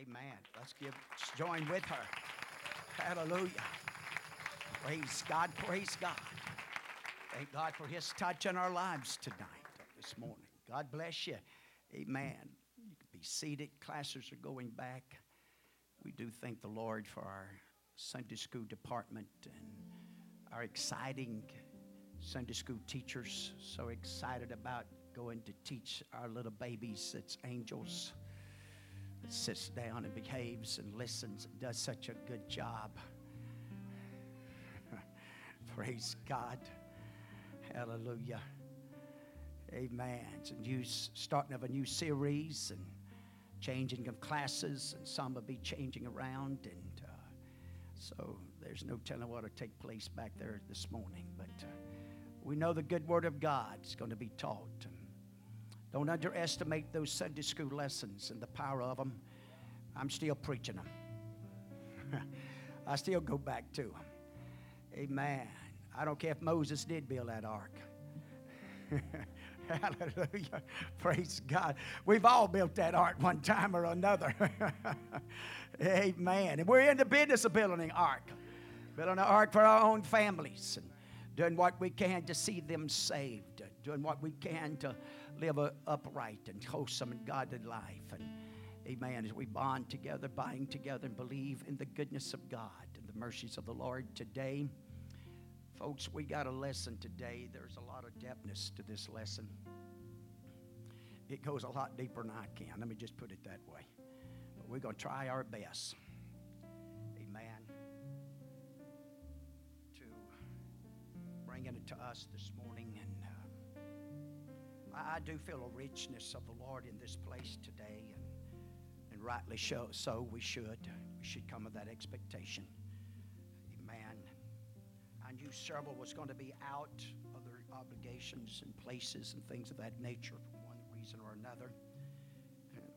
Amen. Let's give join with her. Hallelujah. Praise God. Praise God. Thank God for His touch in our lives tonight, this morning. God bless you. Amen. You can be seated. Classes are going back. We do thank the Lord for our Sunday school department and our exciting Sunday school teachers. So excited about going to teach our little babies. It's angels sits down and behaves and listens and does such a good job. Praise God. Hallelujah. Amen. It's a new starting of a new series and changing of classes, and some will be changing around. And uh, so there's no telling what will take place back there this morning. But uh, we know the good word of God is going to be taught. Don't underestimate those Sunday school lessons and the power of them. I'm still preaching them. I still go back to them. Amen. I don't care if Moses did build that ark. Hallelujah. Praise God. We've all built that ark one time or another. Amen. And we're in the business of building an ark. Building an ark for our own families and doing what we can to see them saved. Doing what we can to live a upright and wholesome and godly life. And amen. As we bond together, bind together, and believe in the goodness of God and the mercies of the Lord today. Folks, we got a lesson today. There's a lot of depthness to this lesson. It goes a lot deeper than I can. Let me just put it that way. But we're going to try our best. Bring it to us this morning. And uh, I, I, do feel a richness of the Lord in this place today. And, and rightly so, so we should. We should come with that expectation Amen. I knew several was going to be out of their obligations and places and things of that nature for one reason or another.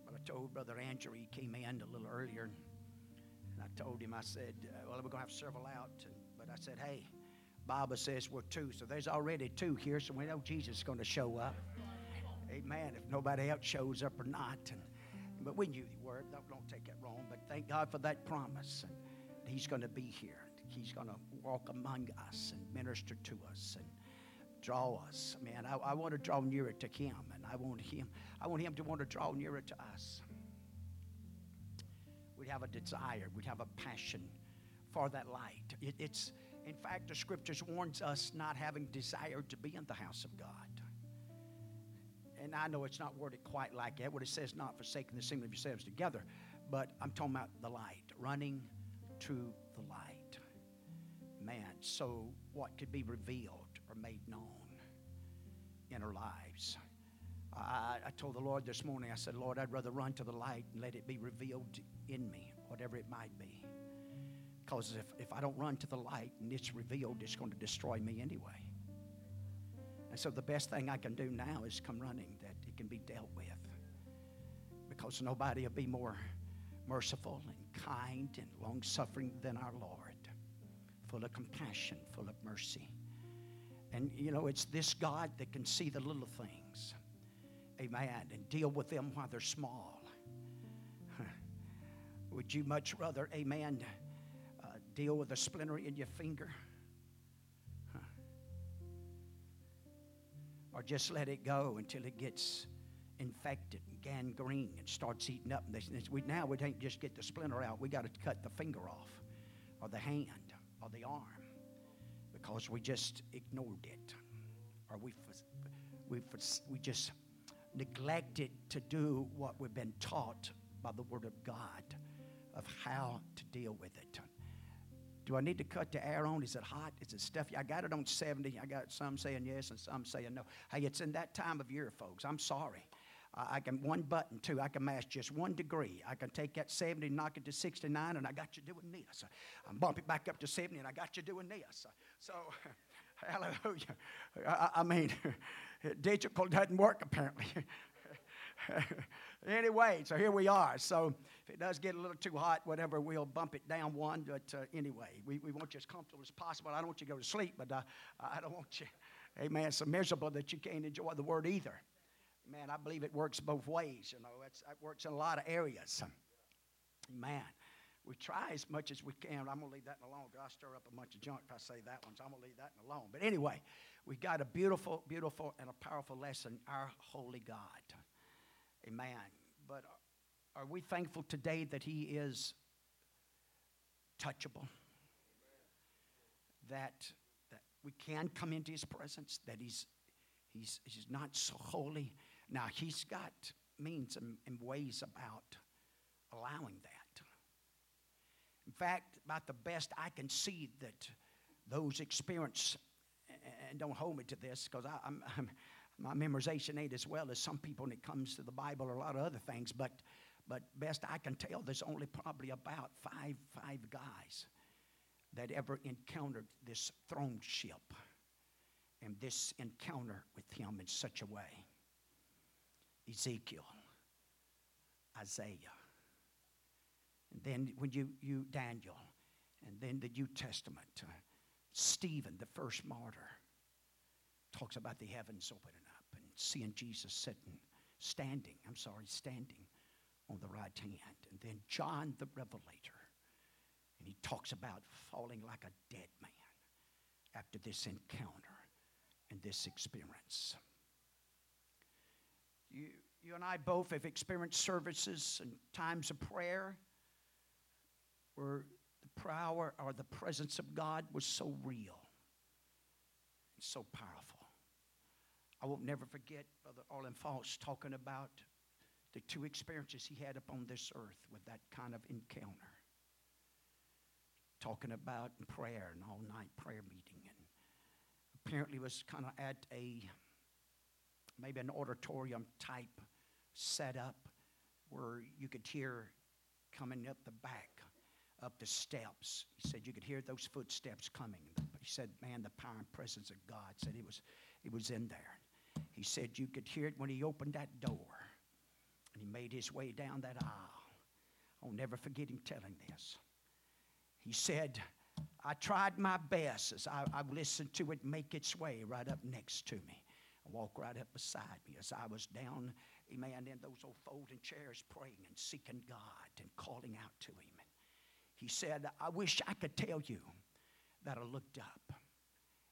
But I told Brother Andrew, he came in a little earlier, and I told him, I said, uh, well, we're going to have several out. But I said, hey, Bible says we're two, so there's already two here, so we know Jesus is going to show up. Amen. If nobody else shows up or not. And, but we knew the word. Don't, don't take it wrong. But thank God for that promise. And he's going to be here. He's going to walk among us and minister to us and draw us. Man, I, I want to draw nearer to Him, and I want Him. I want Him to want to draw nearer to us. We'd have a desire. We'd have a passion for that light. It, it's, in fact, the Scriptures warns us not having desire to be in the house of God. And I know it's not worded quite like that. What it says, not forsaking the assembly of yourselves together, but I'm talking about the light, running to the light man so what could be revealed or made known in our lives. I, I, told the Lord this morning, I said, Lord, I'd rather run to the light and let it be revealed in me, whatever it might be. Because if, if I don't run to the light and it's revealed, it's going to destroy me anyway. And so the best thing I can do now is come running that it can be dealt with. Because nobody will be more merciful and kind and long suffering than our Lord full of compassion, full of mercy. And you know, it's this God that can see the little things. Amen. And deal with them while they're small. Would you much rather, amen, deal with a splinter in your finger? Or just let it go until it gets infected and gangrene and starts eating up. And now we can't just get the splinter out. We got to cut the finger off or the hand or the arm because we just ignored it or we, we, we just neglected to do what we've been taught by the Word of God of how to deal with it. Do I need to cut the air on? Is it hot? Is it stuffy? I got it on 70. I got some saying yes and some saying no. Hey, it's in that time of year, folks. I'm sorry. I can one button too. I can mash just one degree. I can take that 70, knock it to 69, and I got you doing this. I'm bump it back up to 70, and I got you doing this. So, hallelujah. I, I mean, digital doesn't work apparently. anyway, so here we are. So if it does get a little too hot, whatever, we'll bump it down one. But uh, anyway, we, we want you as comfortable as possible. I don't want you to go to sleep, but uh, I don't want you, amen, so miserable that you can't enjoy the word either man, I believe it works both ways. You know, it's, it works in a lot of areas. Man, we try as much as we can. I'm going to leave that alone because I stir up a bunch of junk if I say that one, so I'm going to leave that alone. But anyway, we got a beautiful, beautiful, and a powerful lesson our holy God. Amen. But are we thankful today that He is touchable? That, that we can come into His presence, that He's, he's, he's not so holy. Now, He's got means and, and ways about allowing that. In fact, about the best I can see that those experience, and don't hold me to this because I'm, I'm, my memorization ain't as well as some people when it comes to the Bible or a lot of other things, but, but best I can tell, there's only probably about five, five guys that ever encountered this throne ship and this encounter with him in such a way. Ezekiel, Isaiah, and then when you, you Daniel, and then the New Testament, uh, Stephen, the first martyr, talks about the heavens opening seeing Jesus sitting, standing, I'm sorry, standing on the right hand. And then John the Revelator, and he talks about falling like a dead man after this encounter and this experience. You, you and I both have experienced services and times of prayer where the power or the presence of God was so real and so powerful. I will never forget Brother Arlen Foss talking about the two experiences he had upon this earth with that kind of encounter. Talking about prayer and all night prayer meeting. And apparently was kind of at a maybe an auditorium type setup where you could hear coming up the back up the steps. He said you could hear those footsteps coming. He said, man, the power and presence of God said it was, it was in there. He said you could hear it when he opened that door and he made his way down that aisle. I'll never forget him telling this. He said, I tried my best as I, I listened to it make its way right up next to me. I walk right up beside me as I was down, amen, in those old folding chairs praying and seeking God and calling out to him. He said, I wish I could tell you that I looked up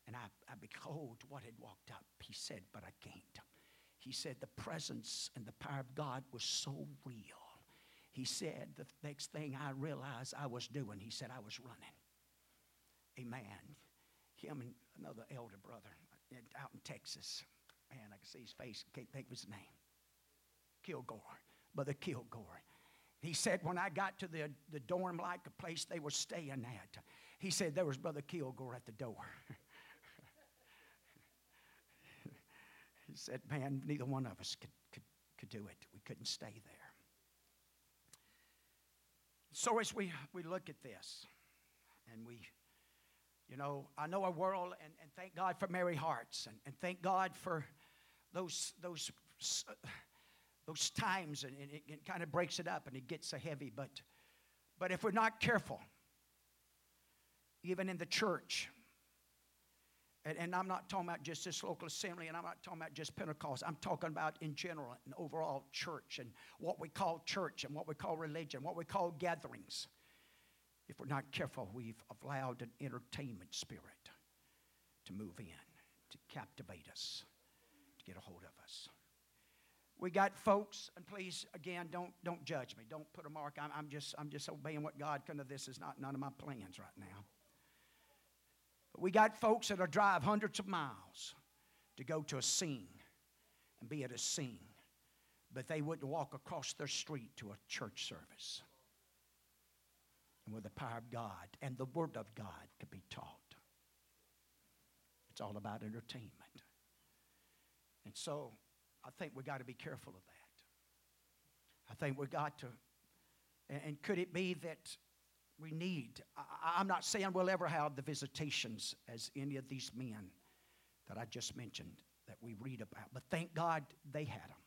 and I, I behold what had walked up. He said, but I can't. He said, the presence and the power of God was so real. He said, the next thing I realized I was doing, he said, I was running. Amen. Him and another elder brother out in Texas. Man, I can see his face. Can't think of his name. Kilgore. Brother Kilgore. He said, when I got to the, the dorm like a place they were staying at, he said, there was Brother Kilgore at the door. he said, man, neither one of us could, could, could do it. We couldn't stay there. So as we, we look at this, and we, you know, I know our world, and, and thank God for Merry Hearts, and, and thank God for those, those those times, and, it, it kind of breaks it up and it gets so heavy. But, but if we're not careful, even in the church, and, and, I'm not talking about just this local assembly, and I'm not talking about just Pentecost. I'm talking about in general and overall church and what we call church and what we call religion, what we call gatherings. If we're not careful, we've allowed an entertainment spirit to move in, to captivate us, to get a hold of us. We got folks, and please, again, don't, don't judge me. Don't put a mark. I'm, I'm, just, I'm just obeying what God, kind of this is not none of my plans right now. We got folks that'll drive hundreds of miles to go to a scene and be at a scene, but they wouldn't walk across their street to a church service. Where the power of God and the Word of God could be taught. It's all about entertainment. And so I think we got to be careful of that. I think we got to, and could it be that we need, I, am not saying we'll ever have the visitations as any of these men that I just mentioned that we read about, but thank God they had them.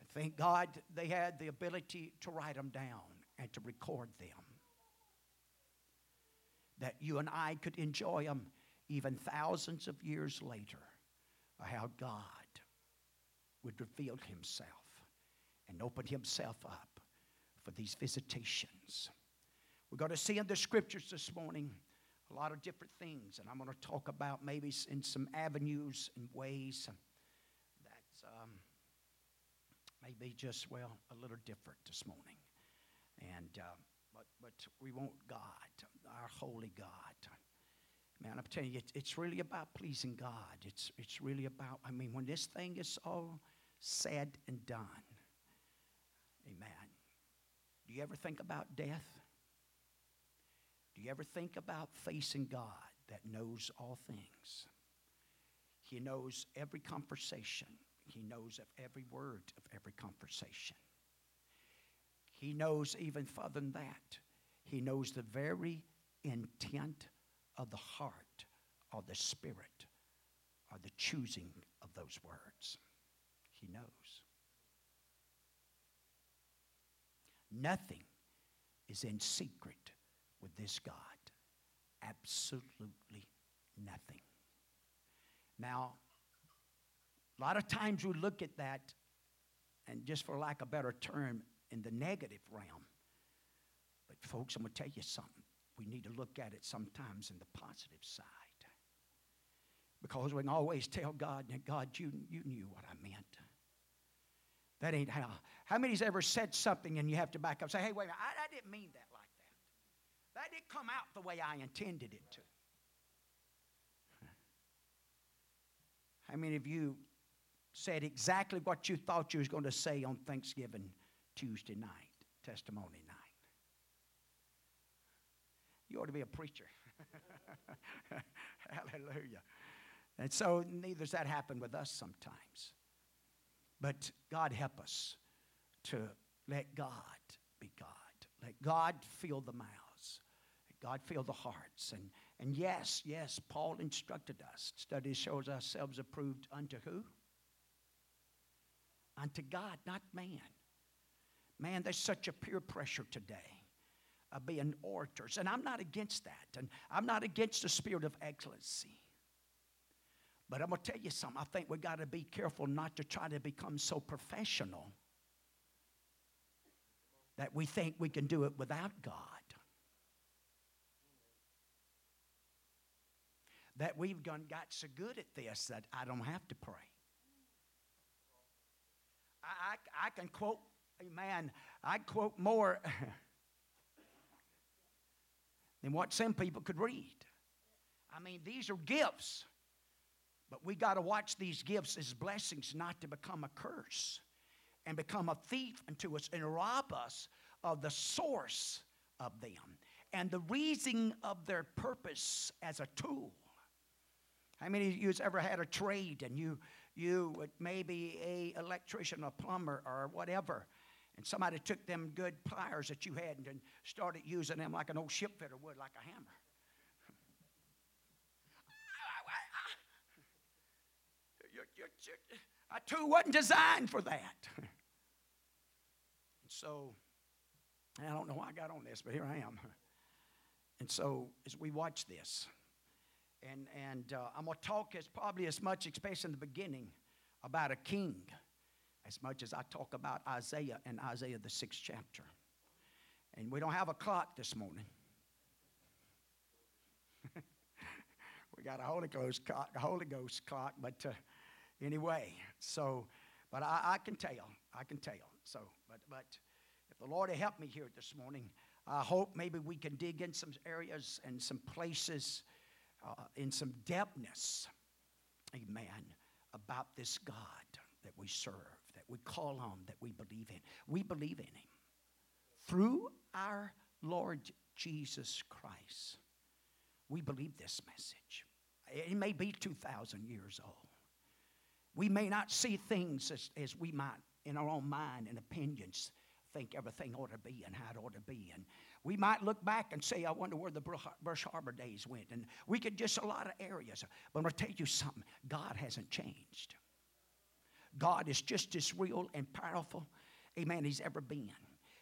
And thank God they had the ability to write them down and to record them. That you and I could enjoy them even thousands of years later, how God would reveal himself and open himself up for these visitations. We're going to see in the scriptures this morning a lot of different things, and I'm going to talk about maybe in some avenues and ways that um, maybe just, well, a little different this morning. And, uh, but, but we want God, our holy God. Man, I'm telling you, it's, it's really about pleasing God. It's, it's really about, I mean, when this thing is all said and done, amen. Do you ever think about death? Do you ever think about facing God that knows all things? He knows every conversation. He knows of every word of every conversation. He knows even further than that. He knows the very intent of the heart or the spirit or the choosing of those words. He knows. Nothing is in secret with this God. Absolutely nothing. Now, a lot of times we look at that, and just for lack of a better term, in the negative realm. But, folks, I'm going to tell you something. We need to look at it sometimes in the positive side. Because we can always tell God, God, you, you knew what I meant. That ain't how. How many's ever said something and you have to back up say, hey, wait a minute, I, I didn't mean that that. Didn't come out the way I intended it to. How many of you said exactly what you thought you was going to say on Thanksgiving Tuesday night, testimony night? You ought to be a preacher. Hallelujah. And so neither does that happen with us sometimes. But God help us to let God be God. Let God fill the mouths. God fill the hearts. And, and yes, yes, Paul instructed us. Study shows ourselves approved unto who? Unto God, not man. Man, there's such a peer pressure today of being orators. And I'm not against that. And I'm not against the spirit of excellency. But I'm going to tell you something. I think we got to be careful not to try to become so professional that we think we can do it without God. That we've got so good at this that I don't have to pray. I, I, I can quote, man, I quote more than what some people could read. I mean, these are gifts. But we got to watch these gifts as blessings, not to become a curse and become a thief unto us and rob us of the source of them and the reason of their purpose as a tool. How many of you has ever had a trade and you you maybe a electrician, a plumber, or whatever, and somebody took them good pliers that you had and started using them like an old ship fitter would, like a hammer. A tool wasn't designed for that. so, I don't know why I got on this, but here I am. And so, as we watch this, and, and uh, I'm going to talk as probably as much, especially in the beginning, about a king as much as I talk about Isaiah and Isaiah the sixth chapter. And we don't have a clock this morning. we got a Holy Ghost clock, a Holy Ghost clock, but uh, anyway, so, but I, I, can tell, I can tell. So, but, but if the Lord help me here this morning, I hope maybe we can dig in some areas and some places uh, in some depthness, amen, about this God that we serve, that we call on, that we believe in. We believe in Him. Through our Lord Jesus Christ, we believe this message. It may be 2,000 years old. We may not see things as, as we might in our own mind and opinions think everything ought to be and how it ought to be. And we might look back and say, I wonder where the Brush Arbor days went. And we could just a lot of areas. But I'm going to tell you something God hasn't changed. God is just as real and powerful, amen, he's ever been.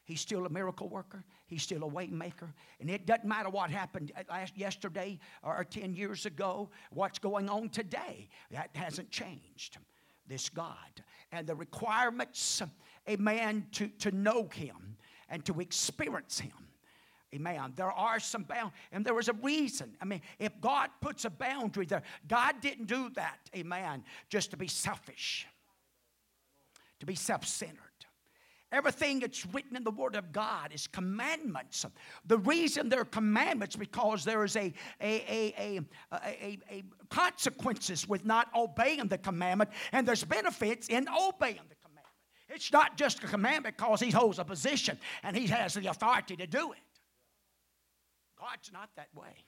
He's still a miracle worker. He's still a way maker. And it doesn't matter what happened uh, last, yesterday or 10 years ago, what's going on today. That hasn't changed. This God. And the requirements, amen, to, to know Him and to experience Him. Amen. There are some boundaries, and there was a reason. I mean, if God puts a boundary there, God didn't do that, amen, just to be selfish, to be self centered. Everything that's written in the Word of God is commandments. The reason they're commandments because there is a, a, a, a, a, consequences with not obeying the commandment, and there's benefits in obeying the commandment. It's not just a commandment because he holds a position and he has the authority to do it. God's not that way.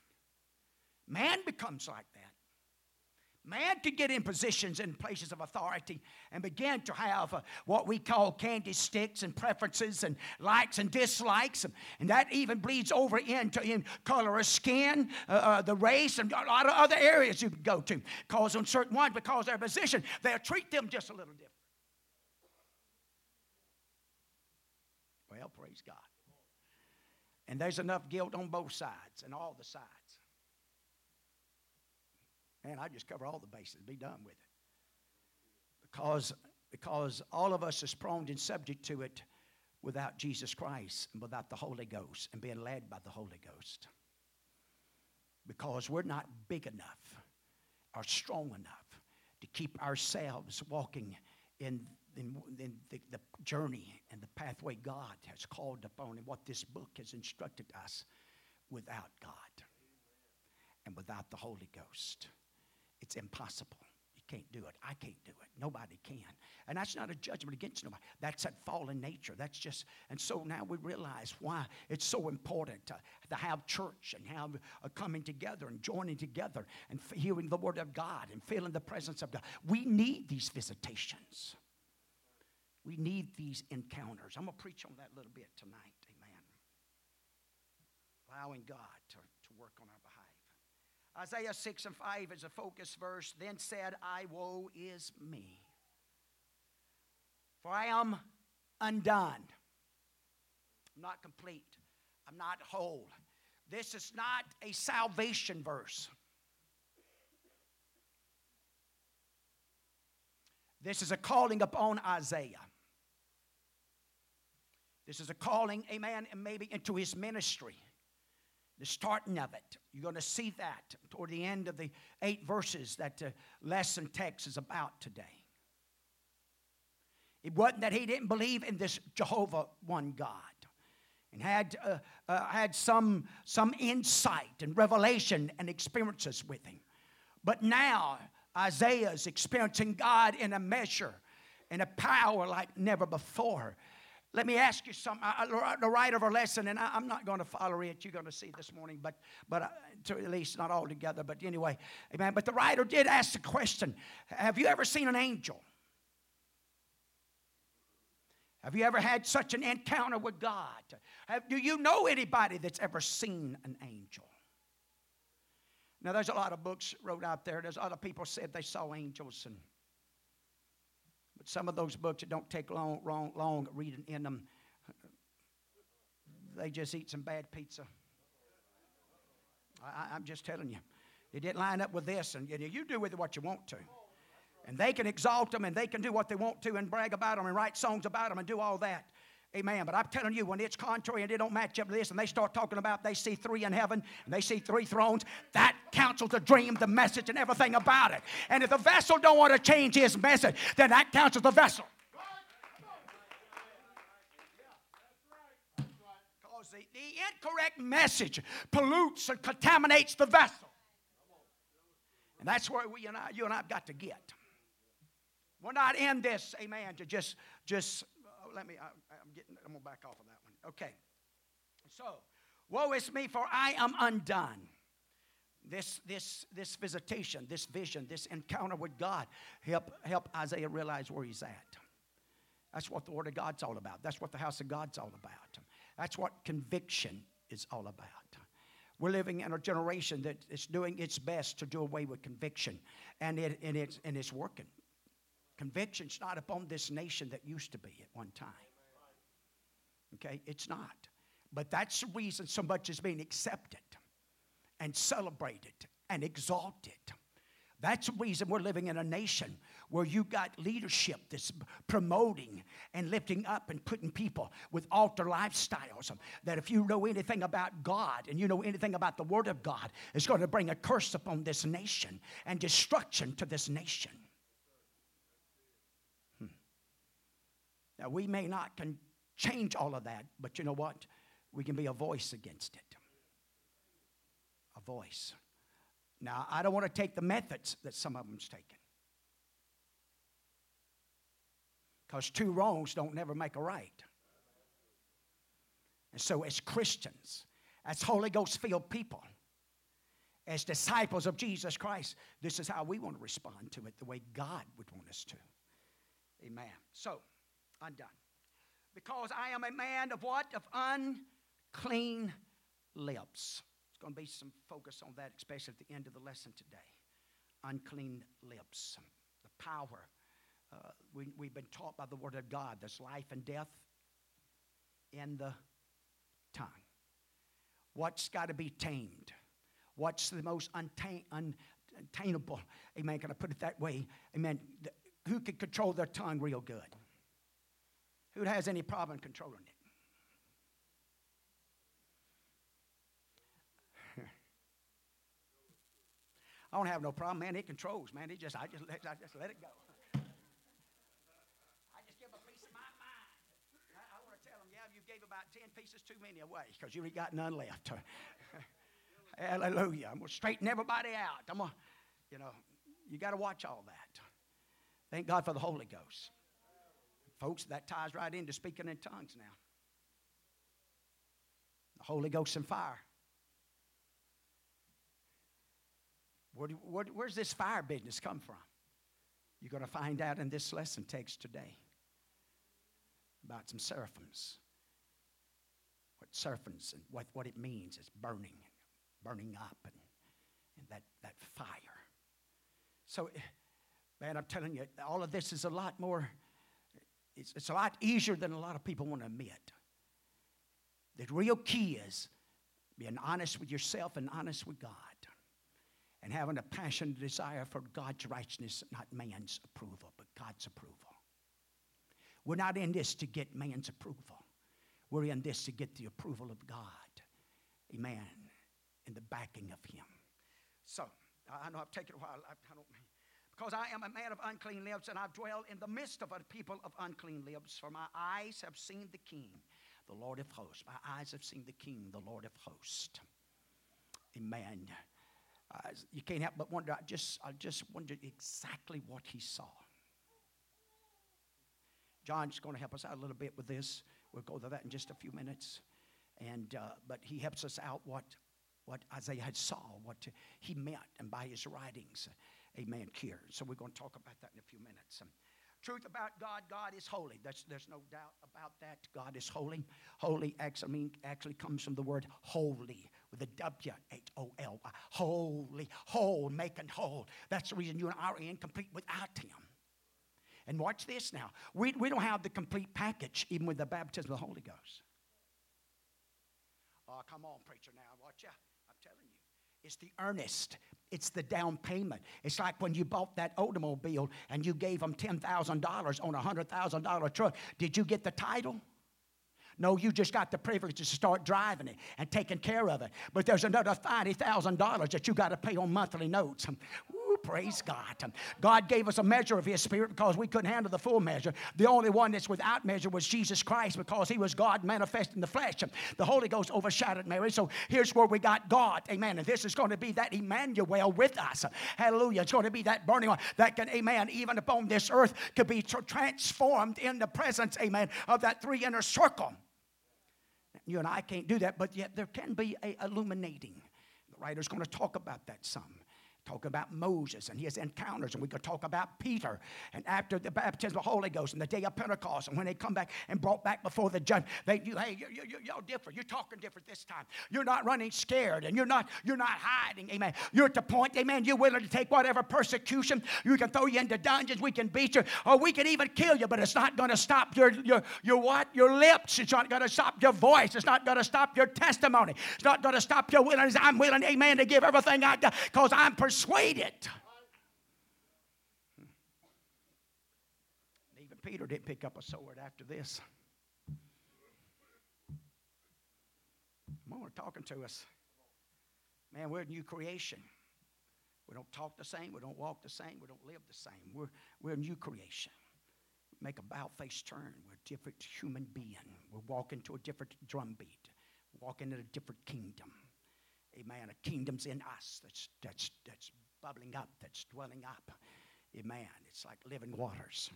Man becomes like that. Man could get in positions and places of authority and begin to have uh, what we call candy sticks and preferences and likes and dislikes. And that even bleeds over into in color of skin, uh, uh, the race, and a lot of other areas you can go to. Because on certain ones, because their position, they'll treat them just a little different. Well, praise God. And there's enough guilt on both sides and all the sides. Man, I just cover all the bases, be done with it. Because, because all of us is prone and subject to it without Jesus Christ and without the Holy Ghost and being led by the Holy Ghost. Because we're not big enough or strong enough to keep ourselves walking in, in, in the, the journey and the pathway God has called upon and what this book has instructed us without God and without the Holy Ghost. It's impossible. You can't do it. I can't do it. Nobody can. And that's not a judgment against nobody. That's that fallen nature. That's just, and so now we realize why it's so important to, to have church and have a coming together and joining together and hearing the Word of God and feeling the presence of God. We need these visitations. We need these encounters. I'm going to preach on that a little bit tonight. Amen. Allowing God to to work on our behalf. Isaiah 6 and 5 is a focus verse. Then said I, Woe is me. For I am undone. I'm not complete. I'm not whole. This is not a salvation verse. This is a calling upon Isaiah. This is a calling, amen, and maybe into his ministry the starting of it. You're going to see that toward the end of the eight verses that the lesson text is about today. It wasn't that he didn't believe in this Jehovah one God and had, uh, uh, had some, some insight and revelation and experiences with him. But now Isaiah is experiencing God in a measure and a power like never before. Let me ask you something. I, the writer of our lesson, and I, am not going to follow it. You're going to see this morning, but but uh, to at least not all together. But anyway, amen. But the writer did ask the question: Have you ever seen an angel? Have you ever had such an encounter with God? Have, do you know anybody that's ever seen an angel? Now, there's a lot of books wrote out there. There's other people said they saw angels and but some of those books that don't take long, long, long reading in them, they just eat some bad pizza. I, am just telling you. It didn't line up with this, and you do with it what you want to. And they can exalt them, and they can do what they want to, and brag about them, and write songs about them, and do all that. Amen. But I'm telling you, when it's contrary and it don't match up to this, and they start talking about they see three in heaven and they see three thrones, that counsels the dream, the message, and everything about it. And if the vessel don't want to change his message, then that counsels the vessel. Because the, the incorrect message pollutes and contaminates the vessel. And that's where we and I, you and I've got to get. We're not in this, amen, to just just uh, let me, I, am getting, I'm going to back off of that one. Okay. So, woe is me, for I am undone. This, this, this visitation, this vision, this encounter with God help, help Isaiah realize where he's at. That's what the Word of God's all about. That's what the house of God's all about. That's what conviction is all about. We're living in a generation that is doing its best to do away with conviction, and, it, and, it's, and it's working. Conviction's not upon this nation that used to be at one time. Okay? It's not. But that's the reason so much is being accepted and celebrated and exalted. That's the reason we're living in a nation where you got leadership that's promoting and lifting up and putting people with altar lifestyles. That if you know anything about God and you know anything about the Word of God, it's going to bring a curse upon this nation and destruction to this nation. Hmm. Now, we may not can change all of that, but you know what? We can be a voice against it. A voice. Now, I don't want to take the methods that some of them's taken. Because two wrongs don't never make a right. And so, as Christians, as Holy Ghost filled people, as disciples of Jesus Christ, this is how we want to respond to it the way God would want us to. Amen. So, I'm done. Because I am a man of what? Of unclean lips It's going to be some focus on that, especially at the end of the lesson today. Unclean lips, the power. Uh, we, we've been taught by the Word of God there's life and death in the tongue. What's got to be tamed? What's the most untain, untainable? Amen. Can I put it that way? Amen. Who can control their tongue real good? Who has any problem controlling it? I don't have no problem, man. It controls, man. It just I just let I just let it go. I just give a piece of my mind. I, I want to tell them, yeah, you gave about ten pieces too many away because you ain't got none left. Hallelujah. I'm gonna straighten everybody out. I'm gonna, you know, you got to watch all that. Thank God for the Holy Ghost. Folks, that ties right into speaking in tongues now. The Holy Ghost and fire. Where do, where, where's this fire business come from? You're going to find out in this lesson text today about some seraphims. What seraphims and what, what it means is burning, burning up, and, and that, that fire. So, man, I'm telling you, all of this is a lot more, it's, it's a lot easier than a lot of people want to admit. The real key is being honest with yourself and honest with God and having a passionate desire for God's righteousness, not man's approval, but God's approval. We're not in this to get man's approval. We're in this to get the approval of God. Amen. And the backing of Him. So, I know I've taken a while. I, I don't because I am a man of unclean lips, and I've dwelled in the midst of a people of unclean lips. For my eyes have seen the King, the Lord of hosts. My eyes have seen the King, the Lord of hosts. Amen uh, you can't help but wonder. I just, I just wondered exactly what he saw. John's going to help us out a little bit with this. We'll go to that in just a few minutes. And, uh, but he helps us out what, what Isaiah had saw, what he meant, and by his writings, amen, cured. So we're going to talk about that in a few minutes. Um, truth about God, God is holy. There's, there's no doubt about that. God is holy. Holy actually, I mean, actually comes from the word holy with a W H O L Y. Holy, whole, making whole. That's the reason you and I are incomplete without Him. And watch this now. We, we don't have the complete package even with the baptism of the Holy Ghost. Oh, come on, preacher, now. Watch out. I'm telling you. It's the earnest. It's the down payment. It's like when you bought that automobile and you gave them $10,000 on a $100,000 truck. Did you get the title? No, you just got the privilege to start driving it and taking care of it. But there's another $90,000 that you got to pay on monthly notes. Praise God. God gave us a measure of His Spirit because we couldn't handle the full measure. The only one that's without measure was Jesus Christ because He was God manifest in the flesh. The Holy Ghost overshadowed Mary. So here's where we got God. Amen. And this is going to be that Emmanuel with us. Hallelujah. It's going to be that burning one that can, amen, even upon this earth could be transformed in the presence, amen, of that three inner circle. You and I can't do that, but yet there can be a illuminating. The writer's going to talk about that some talk about Moses and his encounters, and we could talk about Peter and after the baptism of the Holy Ghost and the day of Pentecost, and when they come back and brought back before the judge, they you hey you, you, you're different. You're talking different this time. You're not running scared, and you're not you're not hiding. Amen. You're at the point, amen. You're willing to take whatever persecution. You can throw you into dungeons. We can beat you, or we can even kill you. But it's not going to stop your your your what? Your lips. It's not going to stop your voice. It's not going to stop your testimony. It's not going to stop your willingness. I'm willing, amen, to give everything I got because I'm persuaded. And hmm. even Peter didn't pick up a sword after this. More talking to us. Man, we're a new creation. We don't talk the same. We don't walk the same. We don't live the same. We're, we're a new creation. We make a bow face turn. We're a different human being. We're walking to a different drumbeat, walking in a different kingdom. Amen. A kingdom's in us that's, that's, that's bubbling up, that's dwelling up. Amen. It's like living waters.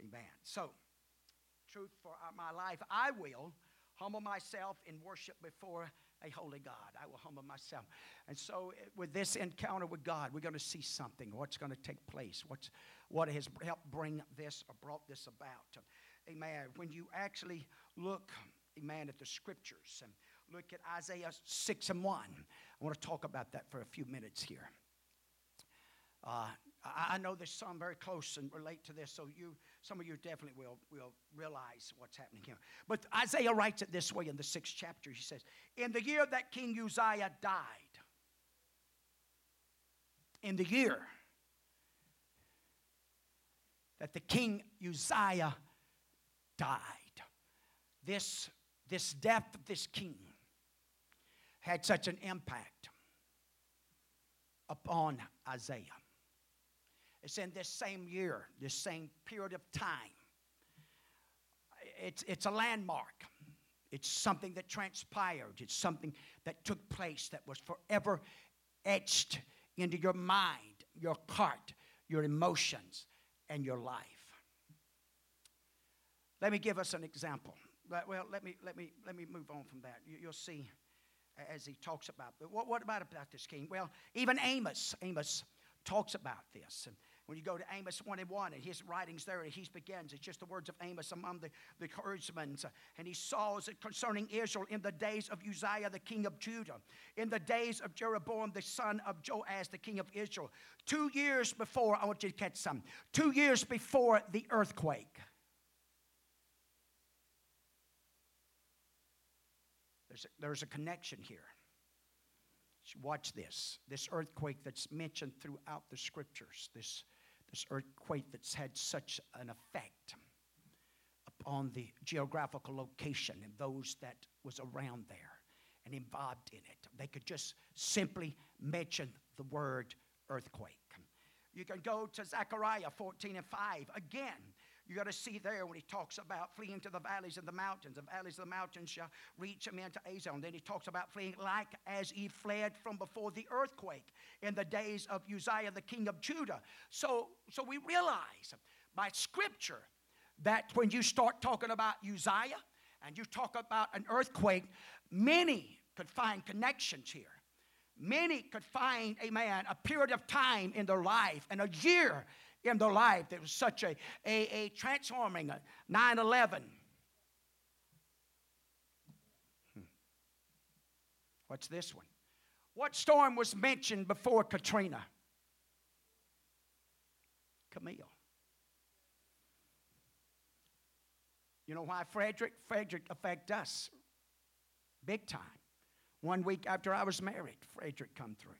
Amen. So, truth for my life, I will humble myself in worship before a holy God. I will humble myself. And so, eh, with this encounter with God, we're going to see something. What's going to take place? What's, what has helped bring this or brought this about? Amen. When you actually look, amen, at the scriptures and look at Isaiah 6 and 1, I want to talk about that for a few minutes here. Uh, I know there's some very close and relate to this, so you, some of you definitely will, will realize what's happening here. But Isaiah writes it this way in the sixth chapter. He says, In the year that King Uzziah died, in the year that the King Uzziah died, this, this death of this king had such an impact upon Isaiah. It's in this same year, this same period of time. It's, it's a landmark. It's something that transpired. It's something that took place that was forever etched into your mind, your heart, your emotions, and your life. Let me give us an example. Well, let me, let me, let me move on from that. You, will see as he talks about. But what, what about about this king? Well, even Amos, Amos talks about this. And when you go to Amos 1 and 1, and his writings there, he begins, it's just the words of Amos among the, the herdsmen. And he saw it concerning Israel in the days of Uzziah, the king of Judah, in the days of Jeroboam, the son of Joash, the king of Israel. Two years before, I want you to catch some, two years before the earthquake. There's a, there's a connection here. Watch this. This earthquake that's mentioned throughout the scriptures, this this earthquake that's had such an effect upon the geographical location and those that was around there and involved in it. They could just simply mention the word earthquake. You can go to Zechariah 14 and 5. Again, you got to see there when he talks about fleeing to the valleys and the mountains. The valleys of the mountains shall reach him into Azon. Then he talks about fleeing like as he fled from before the earthquake in the days of Uzziah, the king of Judah. So, so we realize by scripture that when you start talking about Uzziah and you talk about an earthquake, many could find connections here. Many could find, amen, a period of time in their life and a year in their life that was such a, a, a transforming 9 11. Hmm. What's this one? What storm was mentioned before Katrina? Camille. You know why Frederic? Frederic affect us big time. One week after I was married, Frederic come through.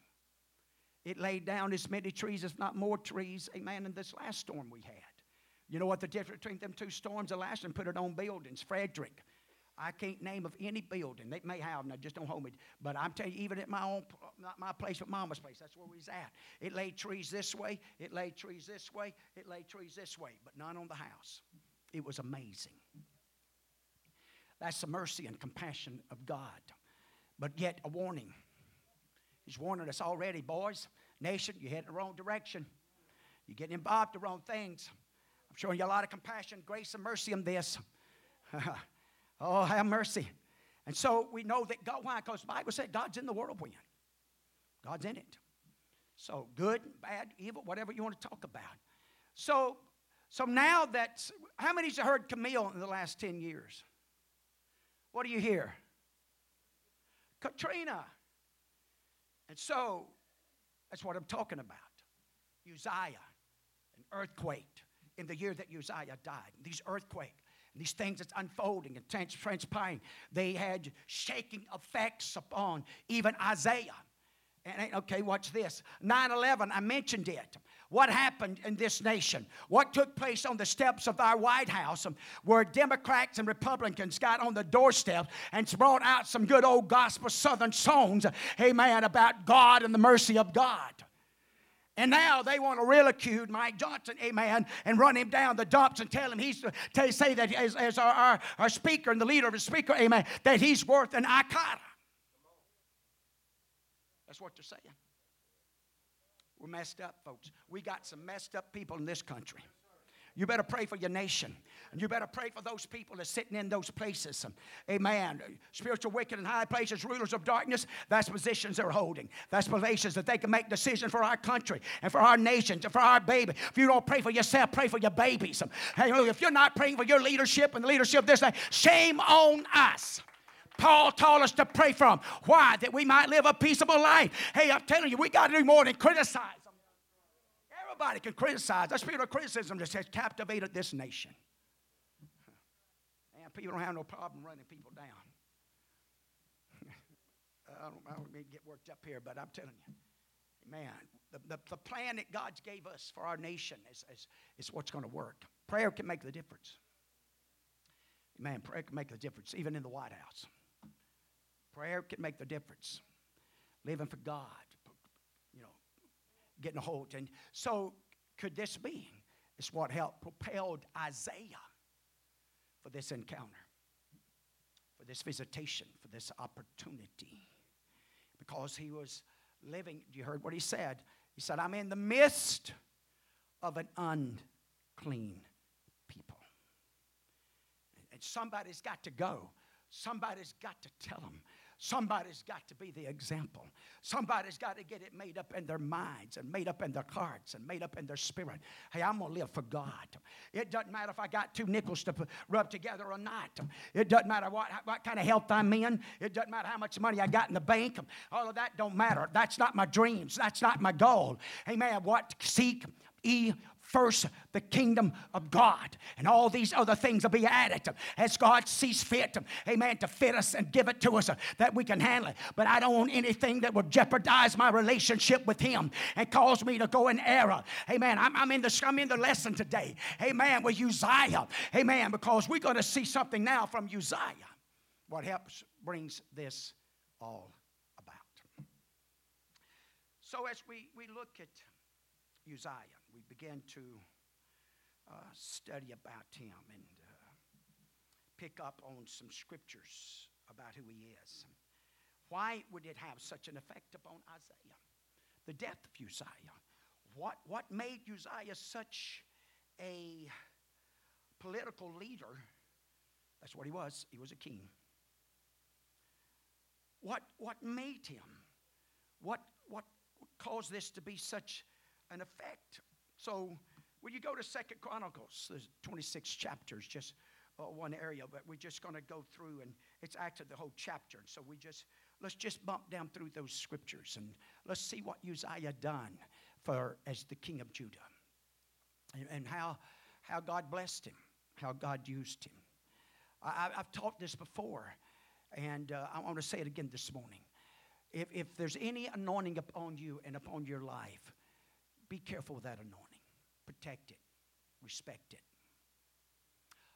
It laid down as many trees, if not more trees, amen, in this last storm we had. You know what the difference between them two storms, the last one put it on buildings. Frederic. I can't name of any building. They may have, now just don't hold me. But I'm telling you, even at my own, not my place, but Mama's place, that's where we was at. It laid trees this way, it laid trees this way, it laid trees this way, but none on the house. It was amazing. That's the mercy and compassion of God. But yet, a warning. He's warning us already, boys. Nation, you're heading the wrong direction. You're getting involved in the wrong things. I'm showing you a lot of compassion, grace, and mercy in this. oh, have mercy. And so we know that God, why? Because the Bible said God's in the whirlwind. God's in it. So good, bad, evil, whatever you want to talk about. So, so now that, how many's heard Camille in the last 10 years? What do you hear? Katrina. And so, that's what I'm talking about. Uzziah, an earthquake in the year that Uzziah died. These earthquakes, these things that's unfolding and transpiring, they had shaking effects upon even Isaiah. And okay, watch this. 9 11, I mentioned it. What happened in this nation? What took place on the steps of our White House um, where Democrats and Republicans got on the doorstep and brought out some good old gospel Southern songs, amen, about God and the mercy of God. And now they want to ridicule Mike Johnson, amen, and run him down the dumps and tell him he's, to say that as, as our, our, our speaker and the leader of the speaker, amen, that he's worth an iota. That's what they're saying. We're messed up, folks. We got some messed up people in this country. You better pray for your nation. And you better pray for those people that are sitting in those places. Amen. Spiritual wicked in high places, rulers of darkness, that's positions they're holding. That's positions that they can make decisions for our country and for our nation and for our baby. If you don't pray for yourself, pray for your babies. Hey, if you're not praying for your leadership and the leadership of this thing, shame on us. Paul taught us to pray for. Why? That we might live a peaceable life. Hey, I'm telling you, we got to do more than criticize them. Everybody can criticize. That spirit of criticism just has captivated this nation. And people don't have no problem running people down. I don't, I don't mean to get worked up here, but I'm telling you, man, the, the, the plan that God gave us for our nation is, is, is what's going to work. Prayer can make the difference. Man, prayer can make the difference, even in the White House. Prayer can make the difference. Living for God, you know, getting a hold. And so, could this be? It's what helped propelled Isaiah for this encounter, for this visitation, for this opportunity. Because he was living, you heard what he said? He said, I'm in the midst of an unclean people. And somebody's got to go. Somebody's got to tell them. Somebody's got to be the example. Somebody's got to get it made up in their minds and made up in their hearts and made up in their spirit. Hey, I'm going to live for God. It doesn't matter if I got two nickels to rub together or not. It doesn't matter what, what kind of health I'm in. It doesn't matter how much money I got in the bank. All of that don't matter. That's not my dreams. That's not my goal. Hey, man, what? Seek ye first the kingdom of God, and all these other things will be added as God sees fit, amen, to fit us and give it to us that we can handle it. But I don't want anything that will jeopardize my relationship with Him and cause me to go in error. Amen. I'm, I'm, in, the, I'm in the lesson today, amen, with Uzziah, amen, because we're going to see something now from Uzziah. What helps brings this all about. So as we, we look at Uzziah, we began to uh, study about him and uh, pick up on some scriptures about who he is. Why would it have such an effect upon Isaiah? The death of Uzziah. What, what made Uzziah such a political leader? That's what he was. He was a king. What, what made him? What, what caused this to be such an effect so when you go to Second Chronicles, there's 26 chapters, just uh, one area, but we're just going to go through, and it's actually the whole chapter. So we just let's just bump down through those scriptures and let's see what Uzziah done for as the king of Judah, and, and how how God blessed him, how God used him. I, have taught this before, and uh, I want to say it again this morning. If, if there's any anointing upon you and upon your life, be careful with that anointing protect it, respect it.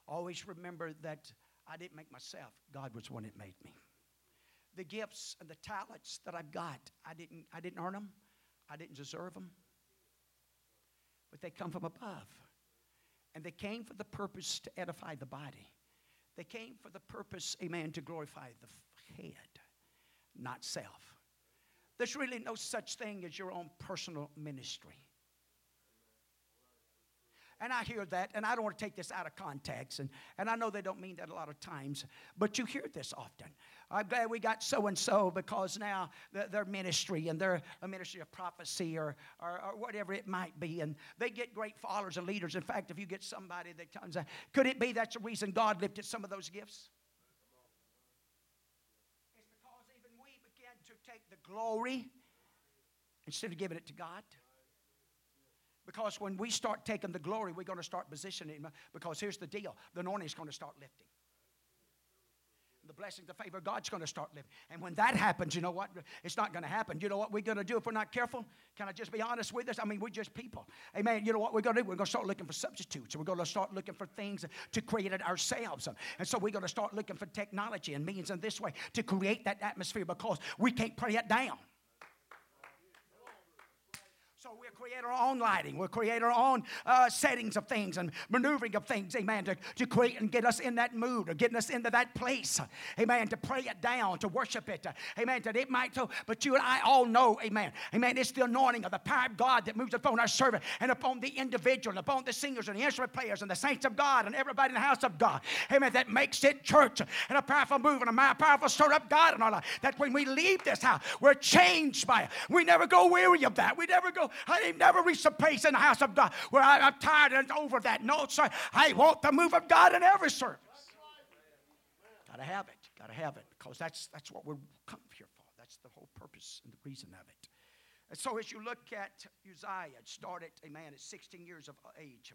Always remember that I didn't make myself, God was the one that made me. The gifts and the talents that I've got, I didn't, I didn't earn them, I didn't deserve them, but they come from above. And they came for the purpose to edify the body. They came for the purpose, amen, to glorify the head, not self. There's really no such thing as your own personal ministry. And I hear that, and I don't want to take this out of context, and, and I know they don't mean that a lot of times, but you hear this often. I'm glad we got so and so because now their ministry and they're a ministry of prophecy or, or, or, whatever it might be, and they get great followers and leaders. In fact, if you get somebody that comes, out, could it be that's the reason God lifted some of those gifts? It's because even we began to take the glory instead of giving it to God. Because when we start taking the glory, we're going to start positioning. Because here's the deal the anointing is going to start lifting. the blessings, the favor God's going to start living. And when that happens, you know what? It's not going to happen. You know what we're going to do if we're not careful? Can I just be honest with us? I mean, we're just people. Amen. You know what we're going to do? We're going to start looking for substitutes. We're going to start looking for things to create it ourselves. And so we're going to start looking for technology and means in this way to create that atmosphere because we can't pray it down. So we'll create our own lighting. We'll create our own uh, settings of things and maneuvering of things, amen, to, to create and get us in that mood or getting us into that place, amen, to pray it down, to worship it, amen, that it might, so, but you and I all know, amen, amen, it's the anointing of the power of God that moves upon our servant and upon the individual and upon the singers and the instrument players and the saints of God and everybody in the house of God, amen, that makes it church and a powerful move and a powerful stir up God in our life. That when we leave this house, we're changed by it. We never go weary of that. We never go, I never reached a place in the house of God where I, am tired and over that. No, sir. I want the move of God in every service. Got to have it. Got to have it because that's, that's what we're come here for. That's the whole purpose and the reason of it. And so as you look at Uzziah, it started, a man at 16 years of age.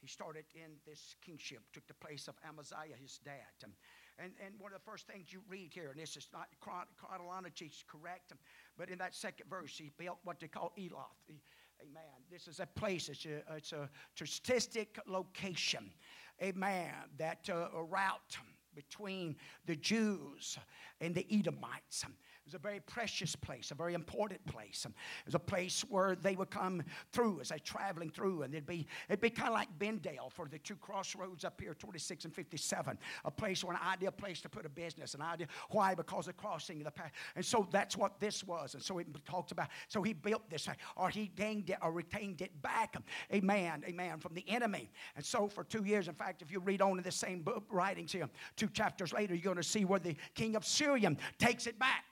He started in this kingship, took the place of Amaziah, his dad. And, and one of the first things you read here, and this is not chronology correct, but in that second verse, he built what they call Eloth. Amen. This is a place, it's a, it's a statistic location. Amen. That uh, a route between the Jews and the Edomites. It was a very precious place, a very important place. It was a place where they would come through as they're traveling through, and it'd be it'd be kind of like Benndale for the two crossroads up here, 26 and 57. A place where an ideal place to put a business, an idea. Why? Because of crossing the path. And so that's what this was. And so he talked about. So he built this, or he gained it, or retained it back. Amen. Amen. From the enemy. And so for two years, in fact, if you read on in the same book writings here, two chapters later, you're going to see where the king of Syria takes it back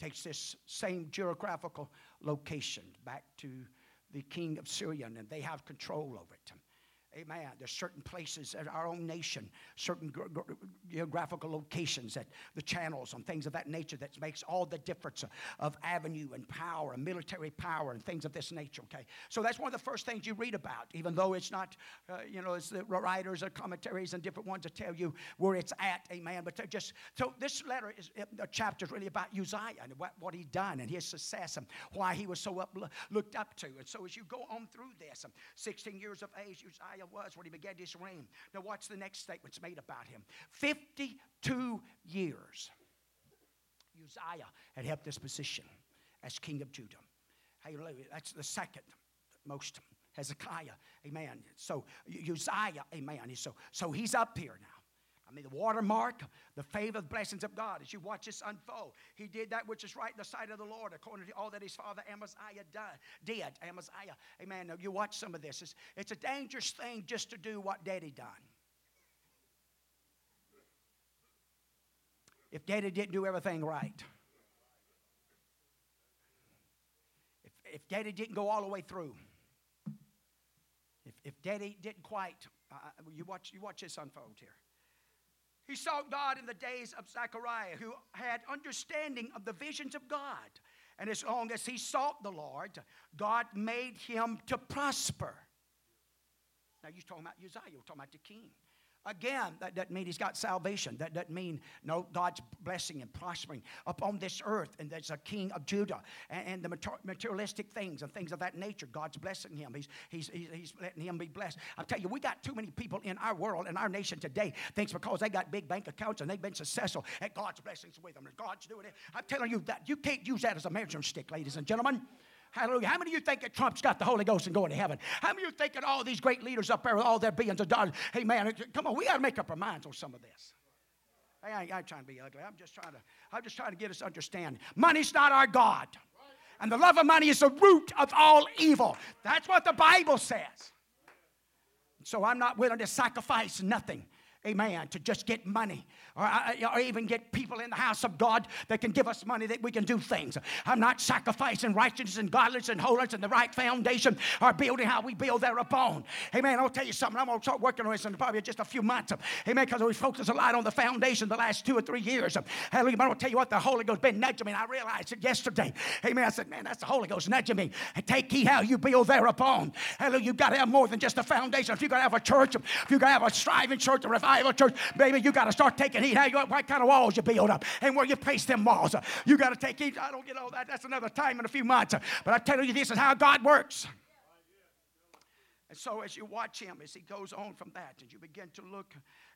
takes this same geographical location back to the king of Syria, and they have control over it. Amen. There's certain places in our own nation, certain geographical locations that the channels and things of that nature that makes all the difference of avenue and power and military power and things of this nature. Okay, so that's one of the first things you read about, even though it's not, uh, you know, it's the writers or commentaries and different ones that tell you where it's at. Amen. But just so this letter is the chapter is really about Uzziah and what, what he done and his success and why he was so up, looked up to. And so as you go on through this, 16 years of age, Uzziah was when he began his reign. Now, watch the next statements made about him 52 years. Uzziah had held this position as king of Judah. Hallelujah. That's the second most. Hezekiah, amen. So Uzziah, amen. So, so he's up here now. I mean, the watermark, the favor, the blessings of God as you watch this unfold. He did that which is right in the sight of the Lord, according to all that his father Amaziah did. Amaziah, amen. You watch some of this. It's, it's a dangerous thing just to do what daddy done. If daddy didn't do everything right, if, if daddy didn't go all the way through, if, if daddy didn't quite, uh, you, watch, you watch this unfold here. He sought God in the days of Zechariah, who had understanding of the visions of God. And as long as he sought the Lord, God made him to prosper. Now, you're talking about Uzziah, you're talking about the king. Again, that doesn't mean he's got salvation. That doesn't mean, no, God's blessing and prospering upon this earth. And there's a king of Judah and, and, the materialistic things and things of that nature. God's blessing him. He's, he's, he's, letting him be blessed. I'll tell you, we got too many people in our world, and our nation today, thinks because they got big bank accounts and they've been successful, that God's blessings with them and God's doing it. I'm telling you that you can't use that as a measuring stick, ladies and gentlemen. Hallelujah. How many of you think that Trump's got the Holy Ghost and going to heaven? How many of you think that all these great leaders up there with all their billions of dollars? Hey, man, come on, we got to make up our minds on some of this. I ain't, I ain't trying to be ugly. I'm just trying to, I'm just trying to get us understand. Money's not our God. And the love of money is the root of all evil. That's what the Bible says. So I'm not willing to sacrifice nothing amen, to just get money or, uh, or, even get people in the house of God that can give us money that we can do things. I'm not sacrificing righteousness and godliness and holiness and the right foundation or building how we build thereupon. Amen. I'll tell you something. I'm going to start working on this in probably just a few months. Amen. Because we focused a lot on the foundation the last two or three years. Hallelujah. But I'll tell you what, the Holy Ghost been nudging me. And I realized it yesterday. Amen. I said, man, that's the Holy Ghost nudging me. Take heed how you build thereupon. Hallelujah. You've got to have more than just a foundation. If you're going to have a church, if you're going to have a striving church, a revival, church, baby, you got to start taking heed. How you, what kind of walls you build up and where you place them walls. You got to take heed. I don't get all that. That's another time in a few months. But I tell you, this is how God works. And so as you watch him, as he goes on from that, and you begin to look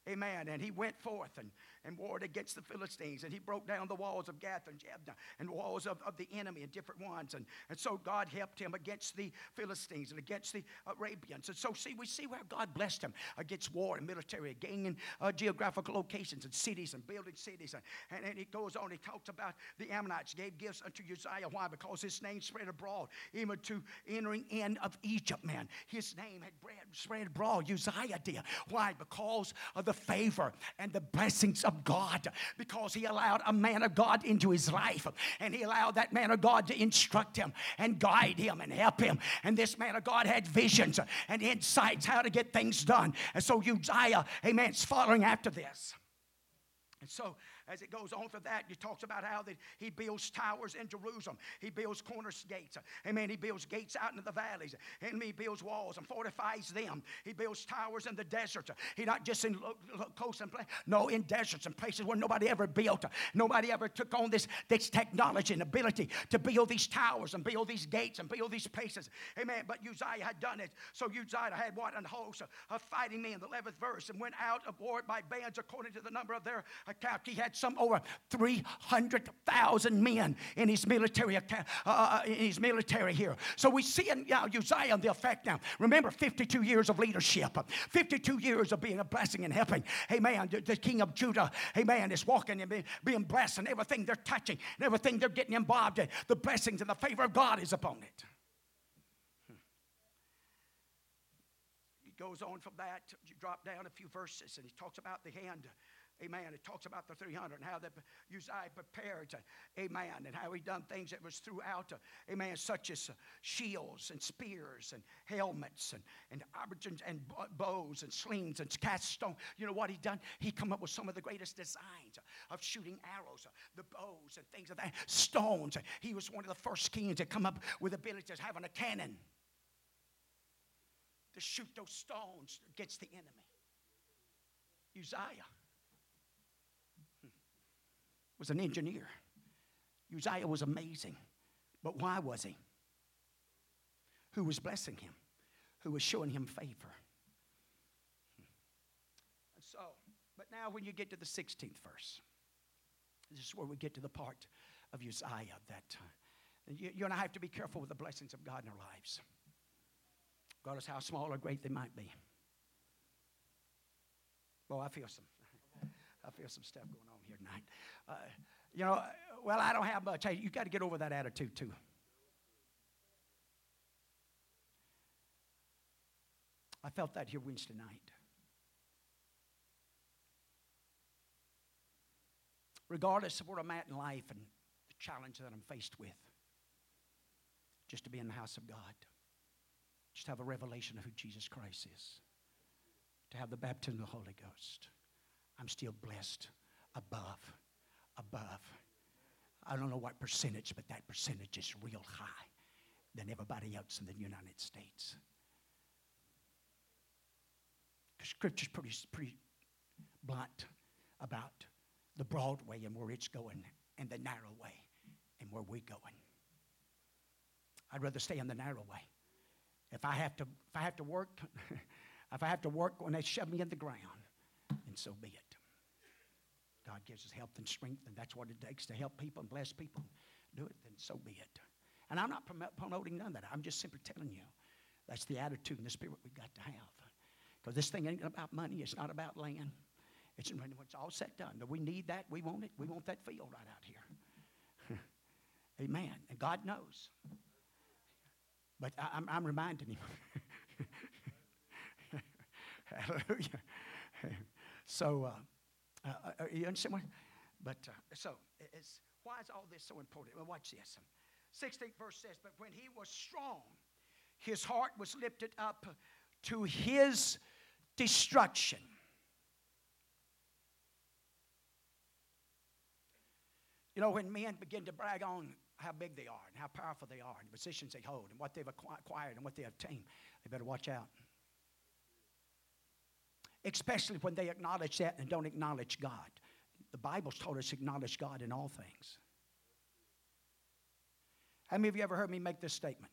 Amen. And he went forth and, and warred against the Philistines. And he broke down the walls of Gath and Jabneh and walls of, of the enemy and different ones. And, and so God helped him against the Philistines and against the Arabians. And so, see, we see where God blessed him against war and military, gaining uh, geographical locations and cities and building cities. And, and, and he goes on, he talks about the Ammonites gave gifts unto Uzziah. Why? Because his name spread abroad, even to entering in of Egypt, man. His name had spread abroad. Uzziah did. Why? Because of the favor and the blessings of God because he allowed a man of God into his life and he allowed that man of God to instruct him and guide him and help him. And this man of God had visions and insights how to get things done. And so Uzziah, amen, is following after this. And so as it goes on for that, he talks about how that he builds towers in Jerusalem. He builds corner gates. Amen. He builds gates out into the valleys. And he builds walls and fortifies them. He builds towers in the deserts. He not just in coast and place. No, in deserts and places where nobody ever built. Nobody ever took on this, this technology and ability to build these towers and build these gates and build these places. Amen. But Uzziah had done it. So Uzziah had what? An host of fighting men, the 11th verse, and went out of war by bands according to the number of their account. He had some over 300,000 men in his military, uh, uh, in his military here. So we see in uh, Uzziah the effect now. Remember, 52 years of leadership, 52 years of being a blessing and helping. Amen. The, the king of Judah, amen, is walking and being, blessed, and everything they're touching and everything they're getting involved in, the blessings and the favor of God is upon it. He goes on from that. You drop down a few verses, and he talks about the hand Amen. It talks about the 300 and how that Uzziah prepared. Amen. And how he done things that was throughout. Uh, amen. Such as uh, shields and spears and helmets and, and and bows and slings and cast stone. You know what he done? He come up with some of the greatest designs of shooting arrows, uh, the bows and things of that. Stones. He was one of the first kings to come up with the ability of having a cannon to shoot those stones against the enemy. Uzziah was an engineer. Uzziah was amazing. But why was he? Who was blessing him? Who was showing him favor? So, but now when you get to the 16th verse, this is where we get to the part of Uzziah that uh, you, you and I have to be careful with the blessings of God in our lives, regardless how small or great they might be. Well, I feel some, I feel some stuff going on here tonight. Uh, you know, well, I don't have much. Hey, you got to get over that attitude too. I felt that here Wednesday night. Regardless of where I'm at in life and the challenge that I'm faced with, just to be in the house of God, just have a revelation of who Jesus Christ is, to have the baptism of the Holy Ghost, I'm still blessed above above. I don't know what percentage, but that percentage is real high than everybody else in the United States. Because Scripture's pretty, pretty blunt about the broad way and where it's going, and the narrow way and where we're going. I'd rather stay on the narrow way. If I have to, if I have to work, if I have to work when they shove me in the ground, then so be it. God gives us health and strength, and that's what it takes to help people and bless people. Do it, then so be it. And I'm not promoting none of that. I'm just simply telling you that's the attitude and the spirit we've got to have. Because this thing ain't about money, it's not about land. It's it's all set done. Do We need that. We want it. We want that field right out here. Amen. And God knows. But I, am I'm, I'm reminding him. Hallelujah. So, uh, uh, uh, uh, you understand what? But uh, so, it's, why is all this so important? Well, watch this. 16th verse says, But when he was strong, his heart was lifted up to his destruction. You know, when men begin to brag on how big they are and how powerful they are and the positions they hold and what they've acquired and what they obtained, they better watch out. Especially when they acknowledge that and don't acknowledge God. The Bible's told us acknowledge God in all things. How many of you ever heard me make this statement?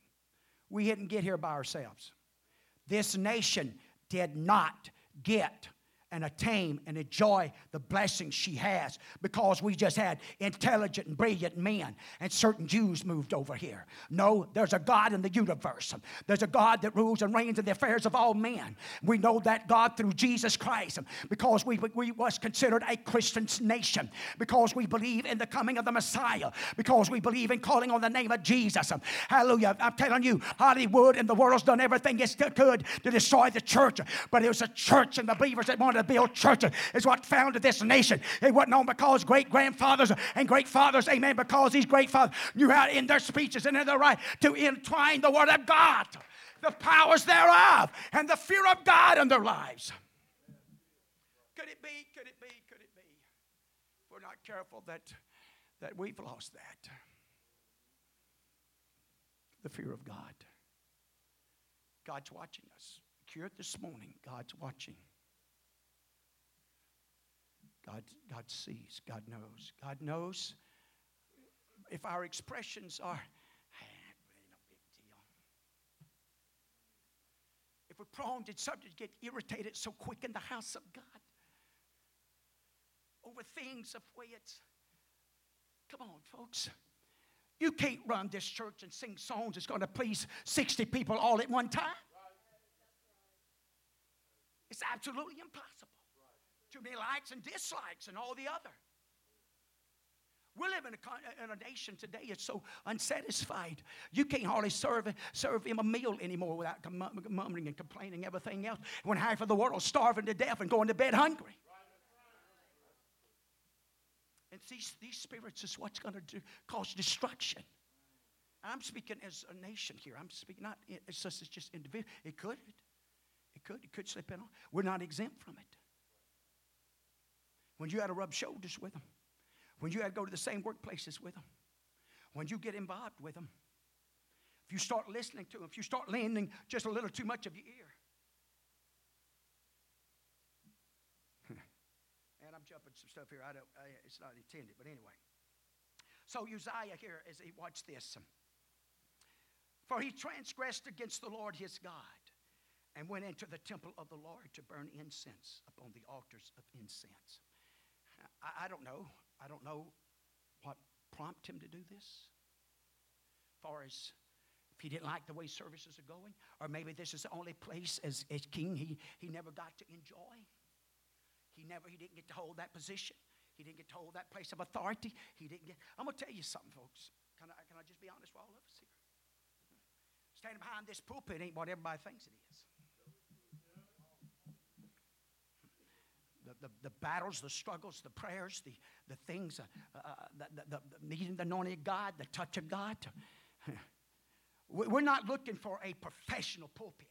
We didn't get here by ourselves. This nation did not get and attain and enjoy the blessings she has because we just had intelligent and brilliant men and certain Jews moved over here. No, there's a God in the universe. There's a God that rules and reigns in the affairs of all men. We know that God through Jesus Christ because we, we was considered a Christian nation because we believe in the coming of the Messiah because we believe in calling on the name of Jesus. Hallelujah. I'm telling you, Hollywood and the world's done everything it could to destroy the church, but it was a church and the believers that wanted to build churches is what founded this nation. It wasn't on because great grandfathers and great fathers, amen, because these great fathers knew how in their speeches and in their right to entwine the word of God, the powers thereof, and the fear of God in their lives. Could it be? Could it be? Could it be? If we're not careful that, that we've lost that. The fear of God. God's watching us. It this morning. God's watching. God, God sees, God knows. God knows if our expressions are, ah, deal. If we're prone to to get irritated so quick in the house of God over things of way it's. Come on, folks. You can't run this church and sing songs that's going to please 60 people all at one time. It's absolutely impossible too many likes and dislikes and all the other. We live in a, in a nation today that's so unsatisfied. You can't hardly serve, serve him a meal anymore without murmuring and complaining everything else. When half of the world is starving to death and going to bed hungry. And these, these spirits is what's going to do, cause destruction. I'm speaking as a nation here. I'm speaking not it's just, it's just individual. It could. It could. It could slip in. on. We're not exempt from it when you had to rub shoulders with them, when you had to go to the same workplaces with them, when you get involved with them, if you start listening to them, if you start lending just a little too much of your ear. and I'm jumping some stuff here. I don't, I, it's not intended, but anyway. So Uzziah here, as he watched this, for he transgressed against the Lord his God and went into the temple of the Lord to burn incense upon the altars of incense. I, I don't know. I don't know what prompted him to do this. Far as if he didn't like the way services are going, or maybe this is the only place as, as king he, he never got to enjoy. He never he didn't get to hold that position. He didn't get to hold that place of authority. He didn't get. I'm gonna tell you something, folks. Can I, can I just be honest with all of us here? Standing behind this pulpit ain't what everybody thinks it is. The, the, the, battles, the struggles, the prayers, the, the things, uh, uh, the, the, the, needing the anointing of God, the touch of God. We're not looking for a professional pulpit.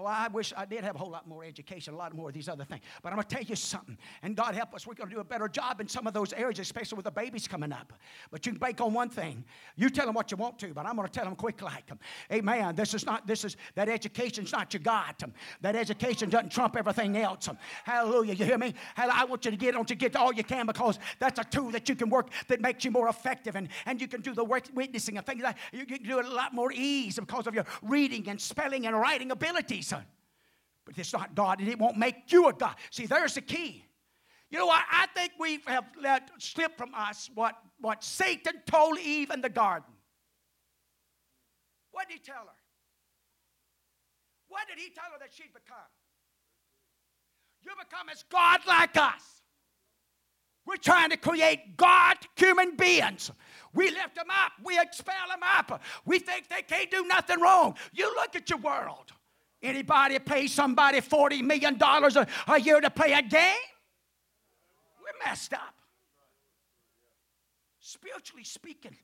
Oh, I wish I did have a whole lot more education, a lot more of these other things. But I'm going to tell you something. And God help us, we're going to do a better job in some of those areas, especially with the babies coming up. But you can bank on one thing. You tell them what you want to, but I'm going to tell them quick like. Amen. This is not, this is, that education's not your God. That education doesn't trump everything else. Hallelujah. You hear me? I want you to get on to get all you can because that's a tool that you can work that makes you more effective and, and you can do the work, witnessing and things like that. You can do it a lot more ease because of your reading and spelling and writing abilities. But it's not God, and it won't make you a God. See, there's the key. You know what? I think we have let slip from us what, what Satan told Eve in the garden. What did he tell her? What did he tell her that she'd become? You become as God like us. We're trying to create God human beings. We lift them up. We expel them up. We think they can't do nothing wrong. You look at your world. Anybody pay somebody $40 million a, a year to play a game? We're messed up. Spiritually speaking,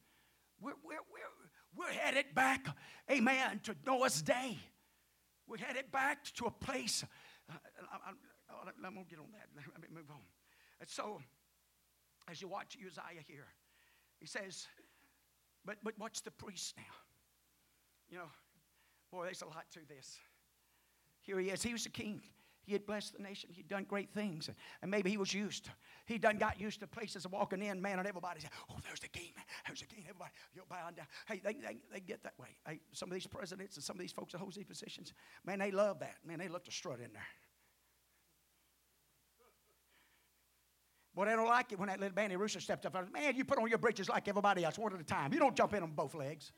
we're, we're, we're, we're headed back, amen, to Noah's day. We're headed back to a place. Uh, I, I, I, won't get on that. Let me move on. And so, as you watch Uzziah here, he says, but, but watch the priest now. You know, boy, there's a lot to this. Here he is. He was a king. He had blessed the nation. He'd done great things. And maybe he was used. He done got used to places of walking in, man, and everybody said, Oh, there's the king. There's the king. Everybody, you're bowing down. Hey, they, they, they get that way. Hey, some of these presidents and some of these folks that hold these positions, man, they love that. Man, they love to strut in there. Boy, they don't like it when that little bandy rooster stepped up. Man, you put on your breeches like everybody else, one at a time. You don't jump in on both legs.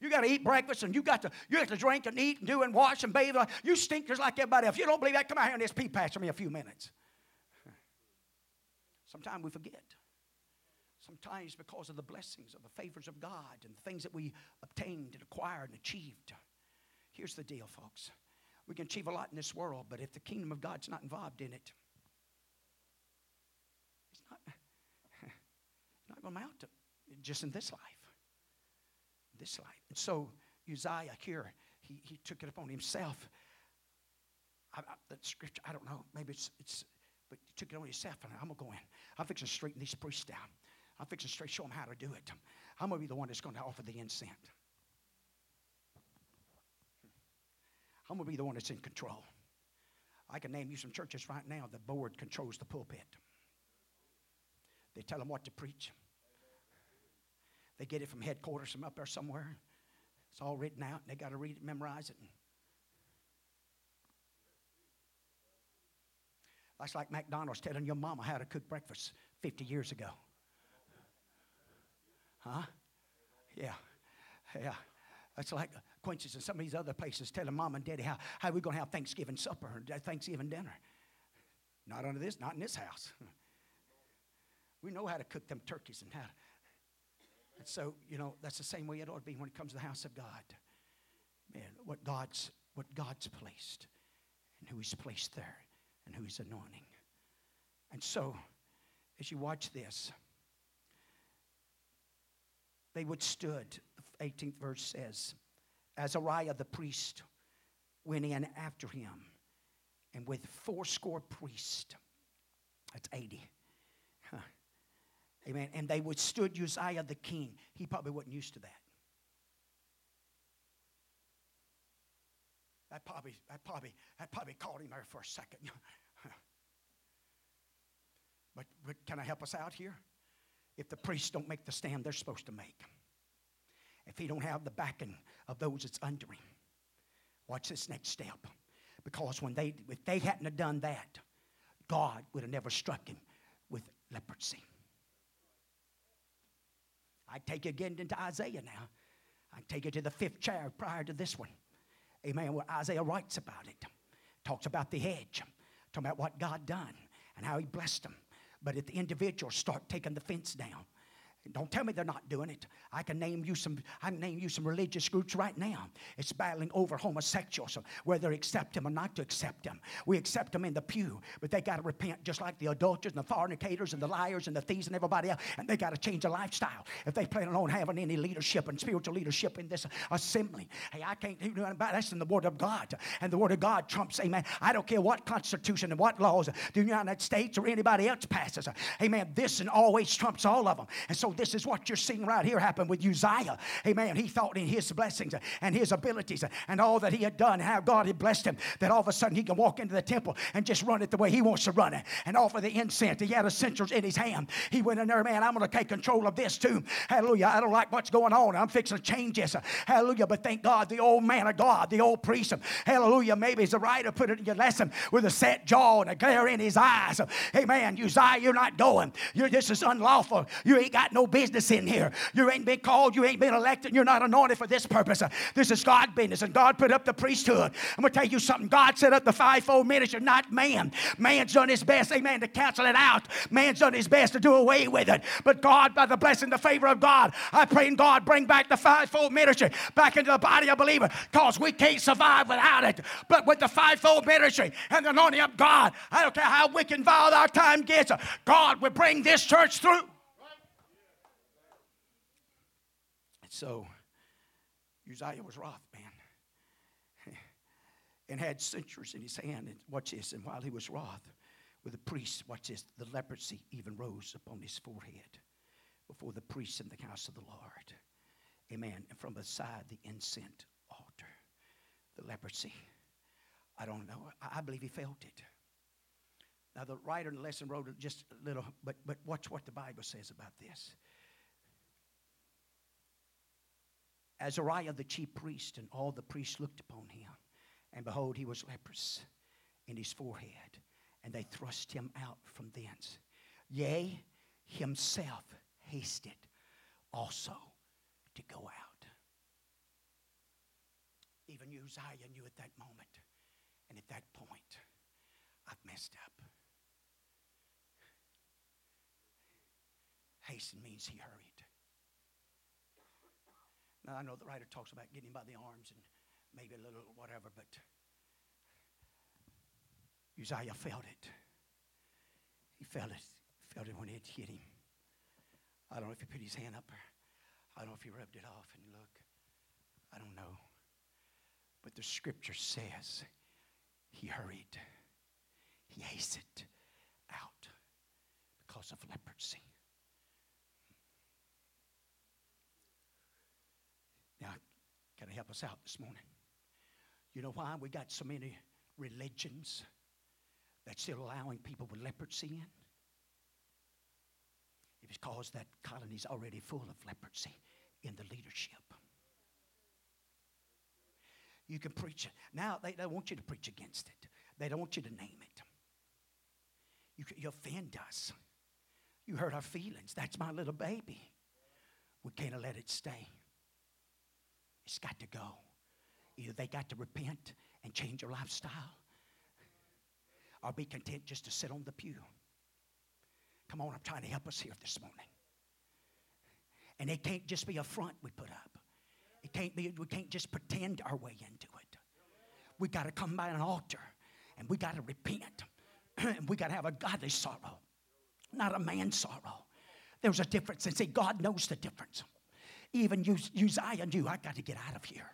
You got to eat breakfast and you got to you got to drink and eat and do and wash and bathe. You stink just like everybody else. If you don't believe that, come out here and just pee patch me a few minutes. Sometimes we forget. Sometimes because of the blessings of the favors of God and the things that we obtained and acquired and achieved. Here's the deal, folks. We can achieve a lot in this world, but if the kingdom of God's not involved in it, it's not, not going to amount to just in this life this life. And so Uzziah here, he, he took it upon himself. I, I, the scripture, I don't know, maybe it's, it's but he took it on himself, and I'm going to go in. I'm fixing to straighten these priests down. I'm fixing to straight show them how to do it. I'm going to be the one that's going to offer the incense. I'm going to be the one that's in control. I can name you some churches right now. The board controls the pulpit. They tell them what to preach. They get it from headquarters from up there somewhere. It's all written out, and they got to read it, memorize it. That's like McDonald's telling your mama how to cook breakfast 50 years ago. Huh? Yeah. Yeah. That's like Quincy's and some of these other places telling mom and daddy how, how we're going to have Thanksgiving supper or uh, Thanksgiving dinner. Not under this, not in this house. We know how to cook them turkeys and how to and so, you know, that's the same way it ought to be when it comes to the house of God. Man, what God's what God's placed and who He's placed there and who He's anointing. And so, as you watch this, they withstood, the 18th verse says, Azariah the priest went in after him, and with fourscore priests, that's 80, Amen. And they withstood Uzziah the king. He probably wasn't used to that. That probably, that probably, that probably caught him there for a second. but, but can I help us out here? If the priests don't make the stand they're supposed to make, if he don't have the backing of those that's under him, watch this next step. Because when they, if they hadn't have done that, God would have never struck him with leprosy. I take you again into Isaiah now. I take you to the fifth chair prior to this one. Amen. Where Isaiah writes about it. Talks about the hedge. Talking about what God done and how he blessed them. But if the individuals start taking the fence down, don't tell me they're not doing it. I can name you some. I can name you some religious groups right now. It's battling over homosexuals, whether accept them or not to accept them. We accept them in the pew, but they got to repent, just like the adulterers and the fornicators and the liars and the thieves and everybody else. And they got to change their lifestyle if they plan on having any leadership and spiritual leadership in this assembly. Hey, I can't do nothing about that's in the Word of God, and the Word of God trumps. Amen. I don't care what constitution and what laws the United States or anybody else passes. Amen. This and always trumps all of them, and so this is what you're seeing right here happen with Uzziah. Amen. He thought in his blessings and his abilities and all that he had done, how God had blessed him, that all of a sudden he can walk into the temple and just run it the way he wants to run it and offer the incense. He had censer in his hand. He went in there, man, I'm going to take control of this too. Hallelujah. I don't like what's going on. I'm fixing to change this. Hallelujah. But thank God, the old man of God, the old priest, hallelujah, maybe he's the writer put it in your lesson with a set jaw and a glare in his eyes. Amen. Uzziah, you're not going. You're, this is unlawful. You ain't got no business in here. You ain't been called, you ain't been elected, you're not anointed for this purpose. This is God business, and God put up the priesthood. I'm to tell you something. God set up the fivefold ministry, not man. Man's done his best, amen, to cancel it out. Man's done his best to do away with it. But God, by the blessing, the favor of God, I pray in God, bring back the fivefold ministry back into the body of believers because we can't survive without it. But with the fivefold ministry and the anointing of God, I don't care how wicked and vile our time gets, God will bring this church through. So Uzziah was wroth, man, and had censers in his hand. And watch this. And while he was wroth with the priests, watch this, the leprosy even rose upon his forehead before the priests in the house of the Lord. Amen. And from beside the incense altar, the leprosy. I don't know. I, believe he felt it. Now, the writer in the lesson wrote just a little, but, but watch what the Bible says about this. Azariah the chief priest and all the priests looked upon him, and behold, he was leprous in his forehead, and they thrust him out from thence. Yea, himself hasted also to go out. Even Uzziah knew at that moment and at that point, I've messed up. Hasten means he hurried. Now, I know the writer talks about getting him by the arms and maybe a little whatever, but Uzziah felt it. He felt it. Felt it when it hit him. I don't know if he put his hand up or I don't know if he rubbed it off and look. I don't know. But the scripture says he hurried. He hastened out because of leprosy. Now, can I help us out this morning? You know why we got so many religions that's still allowing people with leprosy in? It because that colony's already full of leprosy in the leadership. You can preach it. Now, they don't want you to preach against it, they don't want you to name it. You, you offend us. You hurt our feelings. That's my little baby. We can't let it stay. It's got to go. Either they got to repent and change their lifestyle, or be content just to sit on the pew. Come on, I'm trying to help us here this morning. And it can't just be a front we put up. It can't be, we can't just pretend our way into it. We got to come by an altar and we got to repent. and we got to have a godly sorrow, not a man sorrow. There's a difference. And see, God knows the difference. Even Uzziah knew, I got to get out of here.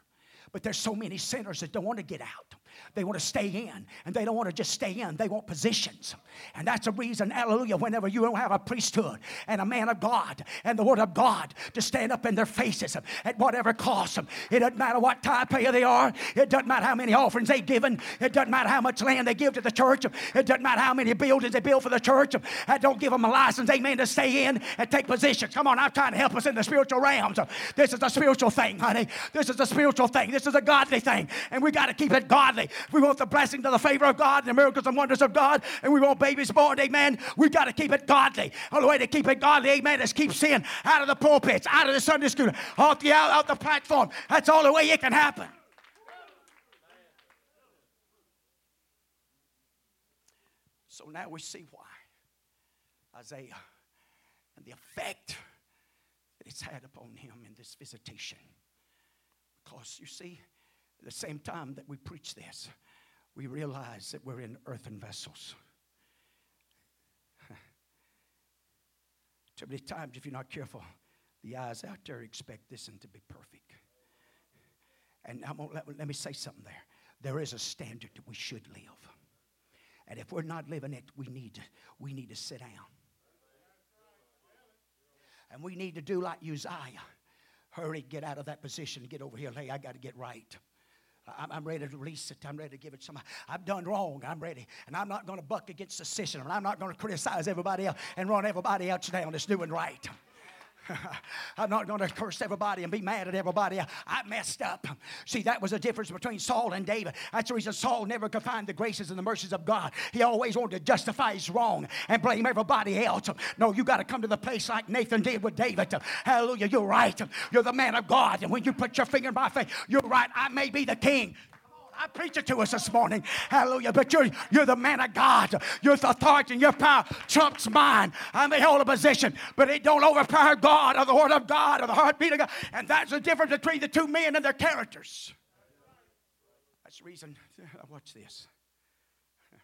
But there's so many sinners that don't want to get out. They want to stay in, and they don't want to just stay in, they want positions. And that's the reason, hallelujah, whenever you don't have a priesthood and a man of God and the word of God to stand up in their faces at whatever cost. them, It doesn't matter what type payer they are, it doesn't matter how many offerings they've given, it doesn't matter how much land they give to the church, it doesn't matter how many buildings they build for the church. That don't give them a license, amen, to stay in and take positions. Come on, I'm trying to help us in the spiritual realms. This is a spiritual thing, honey. This is a spiritual thing. This is a godly thing. And we got to keep it godly. We want the blessing to the favor of God, and the miracles and wonders of God, and we want babies born, amen. We've got to keep it godly. All the way to keep it godly, amen, is keep sin out of the pulpits, out of the Sunday school, off the out, out the platform. That's all the way it can happen. So now we see why Isaiah and the effect that it's had upon him in this visitation. Because you see, at the same time that we preach this, we realize that we're in earthen vessels. Too many times, if you're not careful, the eyes out there expect this and to be perfect. And I'm gonna, let, let me say something there. There is a standard that we should live. And if we're not living it, we need to, we need to sit down. And we need to do like Uzziah. Hurry, get out of that position get over here. Hey, I got to get right. I'm ready to release it. I'm ready to give it some. I've done wrong. I'm ready. And I'm not going to buck against the system. And I'm not going to criticize everybody else and run everybody else down that's doing right. I'm not going to curse everybody and be mad at everybody. I messed up. See, that was the difference between Saul and David. That's the reason Saul never could find the graces and the mercies of God. He always wanted to justify his wrong and blame everybody else. No, you got to come to the place like Nathan did with David. Hallelujah. You're right. You're the man of God. And when you put your finger in my face, you're right. I may be the king. I preach it to us this morning. Hallelujah. But you're, you're the man of God. Your authority and your power trumps mine. I may hold a position, but it don't overpower God or the word of God or the heartbeat of God. And that's the difference between the two men and their characters. That's the reason. Watch this.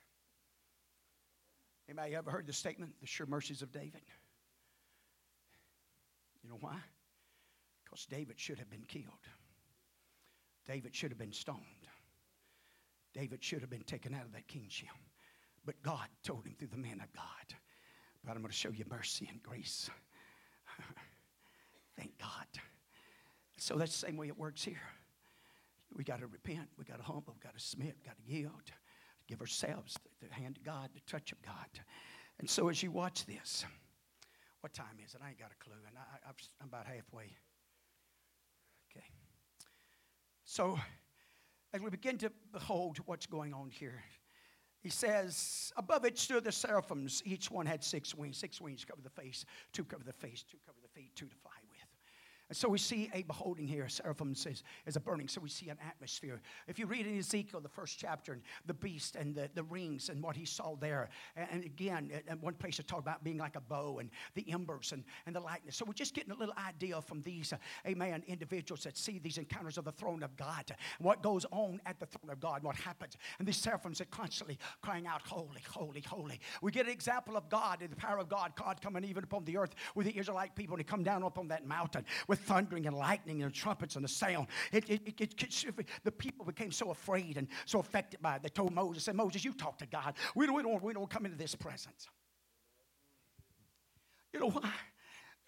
Anybody ever heard the statement, the sure mercies of David? You know why? Because David should have been killed. David should have been stoned. David should have been taken out of that kingship. But God told him through the man of God, but I'm going to show you mercy and grace. Thank God. So that's the same way it works here. we got to repent. We got to humble. We got to submit. We got to yield. Give ourselves the, hand of God, the touch of God. And so as you watch this, what time is it? I ain't got a clue. And I, I'm about halfway. Okay. So as we begin to behold what's going on here, he says, above it stood the seraphims. Each one had six wings. Six wings cover the face, two cover the face, two cover the feet, two to with. And so we see a beholding here. Seraphim says is a burning. So we see an atmosphere. If you read in Ezekiel, the first chapter, and the beast and the, the rings and what he saw there. And, again, at one place it talked about being like a bow and the embers and, and the lightness. So we're just getting a little idea from these, uh, amen, individuals that see these encounters of the throne of God. And what goes on at the throne of God, what happens. And these seraphims are constantly crying out, Holy, holy, holy. We get an example of God and the power of God, God coming even upon the earth with the Israelite people. He come down upon that mountain with thundering and lightning and trumpets and the sound. It, it, it, it, the people became so afraid and so affected by it. They told Moses, said, Moses, you talk to God. We don't, we don't, we don't come into this presence. You know why?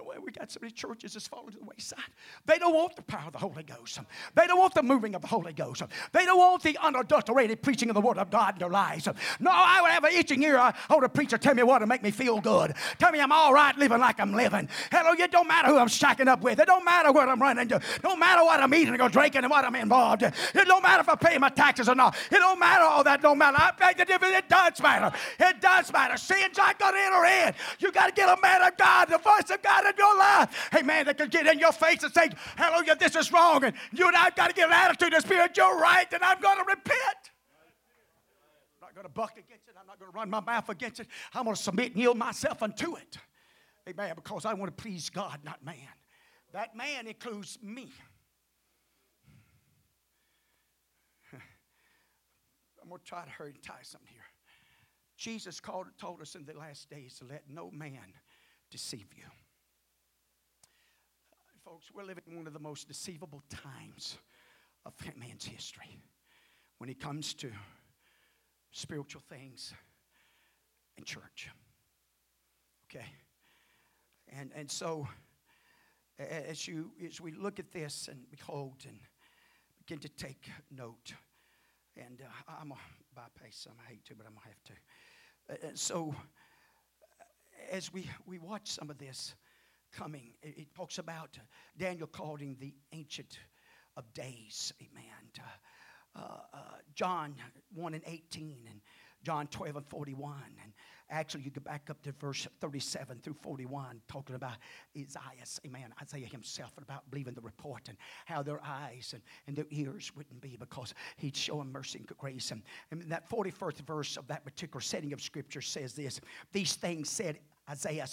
Well, we got so many churches that's fallen to the wayside. They don't want the power of the Holy Ghost. They don't want the moving of the Holy Ghost. They don't want the unadulterated preaching of the Word of God in their lives. No, I would have an itching ear. I want a preacher tell me what to make me feel good. Tell me I'm all right living like I'm living. Hello, it don't matter who I'm stacking up with. It don't matter what I'm running to. It don't matter what I'm eating or drinking and what I'm involved in. It don't matter if I pay my taxes or not. It don't matter all that. Don't matter. I beg the difference. It does matter. It does matter. Sin's not going to enter in. You got to get a man of God, the voice of God in your life hey man, that can get in your face and say, hallelujah, this is wrong. And you and I've got to get an attitude of spirit, you're right, and I'm going to repent. I'm not going to buck against it. I'm not going to run my mouth against it. I'm going to submit and yield myself unto it. Amen. Because I want to please God, not man. That man includes me. I'm going to try to hurry and tie something here. Jesus called, told us in the last days to let no man deceive you folks, we're living in one of the most deceivable times of man's history when it comes to spiritual things and church. Okay? And, and so, as, you, as we look at this and behold and begin to take note, and uh, I'm going to bypass some, I hate to, but I'm going to have to. Uh, so, as we, we watch some of this, coming. It, talks about uh, Daniel called him the Ancient of Days. Amen. Uh, uh, John 1 and 18 and John 12 and 41. And actually, you go back up to verse 37 through 41, talking about Isaiah, amen, Isaiah himself, and about believing the report and how their eyes and, and their ears wouldn't be because he'd show them mercy and grace. And, and that 41st verse of that particular setting of Scripture says this These things said Isaiah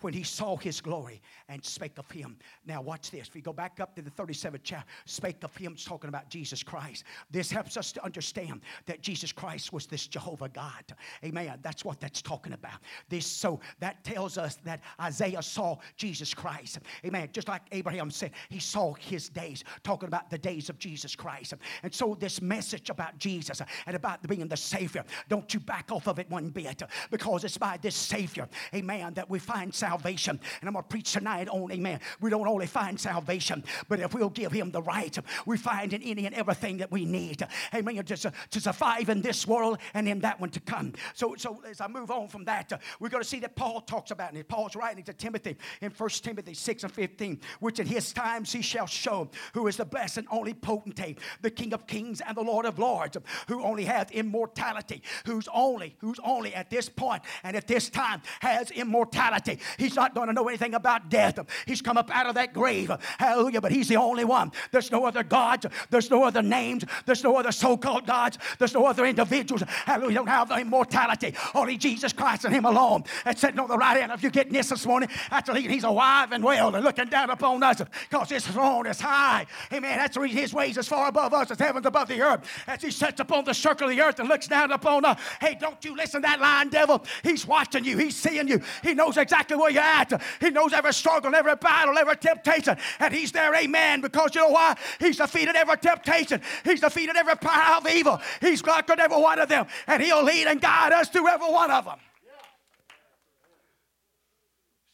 when he saw his glory and spake of him. Now, watch this. If you go back up to the 37th chapter, spake of him, talking about Jesus Christ. This helps us to understand that Jesus Christ was this Jehovah God. Amen. That's what that's talking about. This so that tells us that Isaiah saw Jesus Christ. Amen. Just like Abraham said, he saw his days, talking about the days of Jesus Christ. And so this message about Jesus and about being the Savior, don't you back off of it one bit because it's by this Savior. Amen amen, that we find salvation. And I'm going to preach tonight on, amen. We don't only find salvation, but if we'll give him the right, we find in any and everything that we need, amen, to, to survive in this world and in that one to come. So, so as I move on from that, we're going to see that Paul talks about it. Paul's writing to Timothy in 1 Timothy 6 and 15, which in his times he shall show who is the blessed and only potentate, the King of kings and the Lord of lords, who only hath immortality, who's only, who's only at this point and at this time has immortality immortality. He's not going to know anything about death. He's come up out of that grave. Hallelujah. But he's the only one. There's no other gods. There's no other names. There's no other so called gods. There's no other individuals. Hallelujah. Don't have the immortality. Only Jesus Christ and Him alone. And sitting on the right hand. If you're getting this this morning, that's the He's alive and well and looking down upon us because His throne is high. Amen. That's the reason His ways is far above us as heavens above the earth. As He sits upon the circle of the earth and looks down upon us. Hey, don't you listen to that line, devil. He's watching you. He's seeing you. He knows exactly where you're at. He knows every struggle, every battle, every temptation. And He's there, amen, because you know why? He's defeated every temptation. He's defeated every power of evil. He's conquered every one of them. And He'll lead and guide us through every one of them.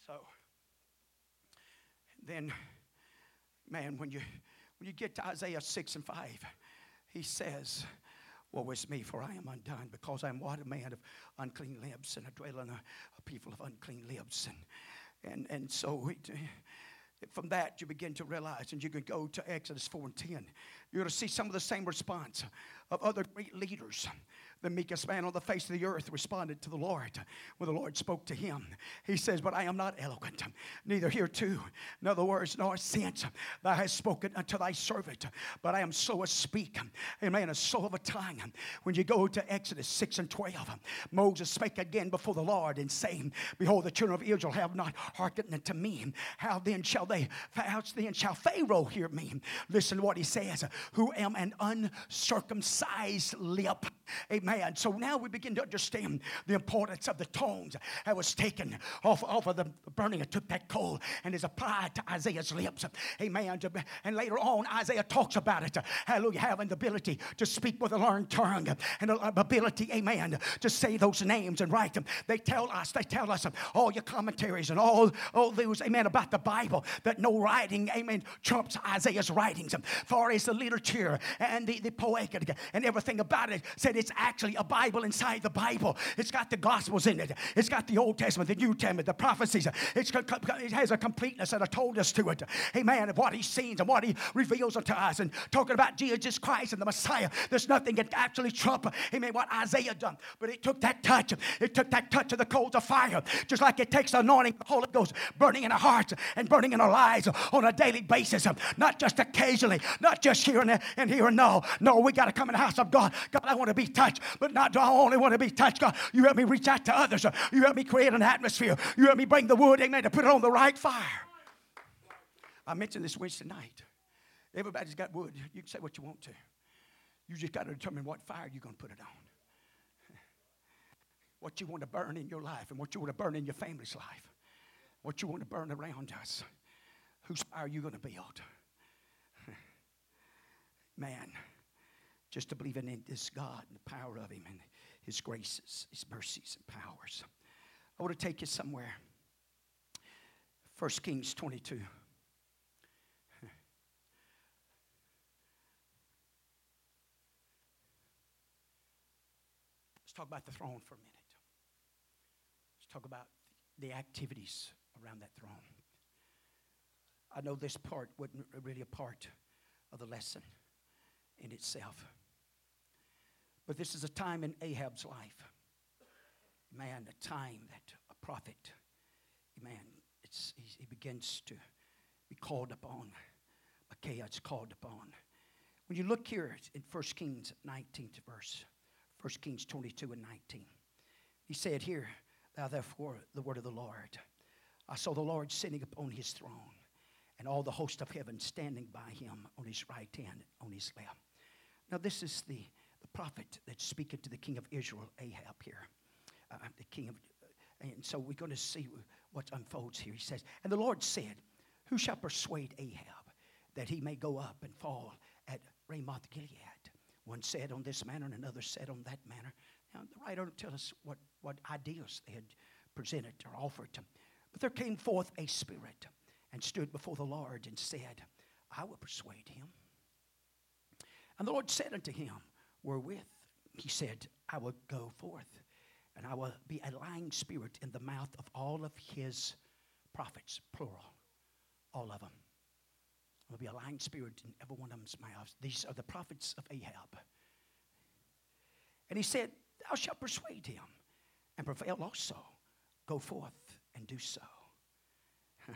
So, then, man, when you when you get to Isaiah 6 and 5, he says, Woe is me, for I am undone, because I am what? A man of unclean lips, and I dwell in a, a people of unclean lips. And, and, and so from that, you begin to realize, and you can go to Exodus 4 and 10. You're going to see some of the same response of other great leaders the meekest man on the face of the earth responded to the Lord when the Lord spoke to him. He says, But I am not eloquent, neither here too. In other words, nor since thou hast spoken unto thy servant, but I am slow to speak, amen, a slow of a tongue. When you go to Exodus 6 and 12, Moses spake again before the Lord and saying, Behold, the children of Israel have not hearkened unto me. How then shall they, how then shall Pharaoh hear me? Listen to what he says, who am an uncircumcised lip. Amen. So now we begin to understand the importance of the tongues that was taken off, off of the burning and took that coal and is applied to Isaiah's lips. Amen. And later on, Isaiah talks about it. Hallelujah. Having the ability to speak with a learned tongue and the ability, amen, to say those names and write them. They tell us, they tell us all your commentaries and all, all those, amen, about the Bible that no writing, amen, trumps Isaiah's writings. Far as the literature and the, the poetic and everything about it said it's actually a Bible inside the Bible. It's got the Gospels in it. It's got the Old Testament, the New Testament, the prophecies. It's, it has a completeness that I told us to it. Amen. Of what He sees and what He reveals unto us. And talking about Jesus Christ and the Messiah, there's nothing that actually trump, amen, what Isaiah done. But it took that touch. It took that touch of the coals of fire. Just like it takes the anointing the Holy Ghost burning in our hearts and burning in our lives on a daily basis. Not just occasionally, not just here and, and here and now. No, we got to come in the house of God. God, I want to be touched but not do I only want to be touched, God. You help me reach out to others. You help me create an atmosphere. You help me bring the wood, amen, to put it on the right fire. I mentioned this Wednesday night. Everybody's got wood. You can say what you want to. You just got to determine what fire you're going to put it on. What you want to burn in your life and what you want to burn in your family's life. What you want to burn around us. Whose fire are you going to build? Man just to believe in this God and the power of Him and His graces, His mercies and powers. I want to take you somewhere. 1 Kings 22. Let's talk about the throne for a minute. Let's talk about the activities around that throne. I know this part wasn't really a part of the lesson in itself. But this is a time in Ahab's life. Man, a time that a prophet, man, it's, he begins to be called upon. Micaiah is called upon. When you look here in 1 Kings 19th verse, 1 Kings 22 and 19, he said here, Thou therefore the word of the Lord. I saw the Lord sitting upon his throne, and all the host of heaven standing by him on his right hand, on his left. Now, this is the prophet that's speaking to the king of Israel, Ahab, here. Uh, the king of, and so we're going to see what unfolds here. He says, And the Lord said, Who shall persuade Ahab that he may go up and fall at Ramoth Gilead? One said on this manner, and another said on that manner. Now, the writer don't tell us what, what ideas they had presented or offered. But there came forth a spirit and stood before the Lord and said, I will persuade him. And the Lord said unto him, wherewith he said, I will go forth, and I will be a lying spirit in the mouth of all of his prophets, plural, all of them. I will be a lying spirit in every one of them's mouths. These are the prophets of Ahab. And he said, Thou shalt persuade him and prevail also. Go forth and do so.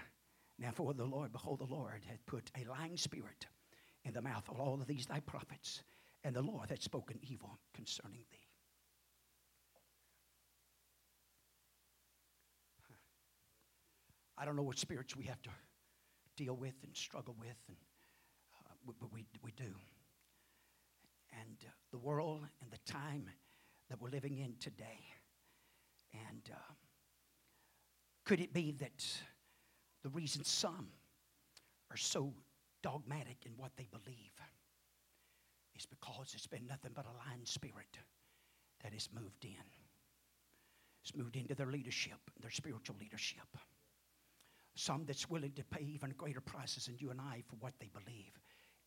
Now, for the Lord, behold, the Lord hath put a lying spirit in the mouth of all of these thy prophets and the Lord had spoken evil concerning thee. I don't know what spirits we have to deal with and struggle with, and, uh, but we, we do. And uh, the world and the time that we're living in today. And uh, could it be that the reason some are so dogmatic in what they believe is because it's been nothing but a lying spirit that has moved in. It's moved into their leadership, their spiritual leadership. Some that's willing to pay even greater prices than you and I for what they believe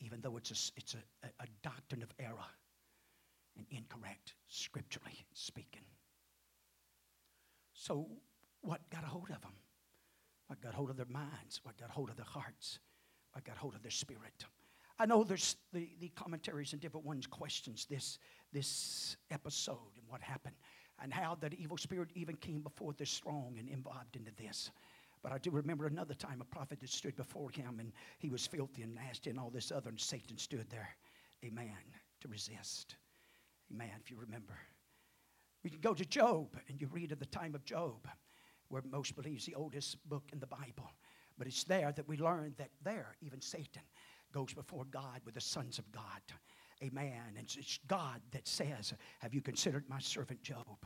even though it's a, it's a, a doctrine of error and incorrect, scripturally speaking. So, what got a hold of them? What got hold of their minds? What got hold of their hearts? What got hold of their spirit? I know there's the, the commentaries and different ones questions this, this episode and what happened and how that evil spirit even came before this strong and involved into this. But I do remember another time a prophet that stood before him and he was filthy and nasty and all this other, and Satan stood there, amen, to resist. Amen, if you remember. We can go to Job and you read of the time of Job, where most believes the oldest book in the Bible. But it's there that we learn that there, even Satan goes before God with the sons of God. Amen. And it's God that says, Have you considered my servant Job?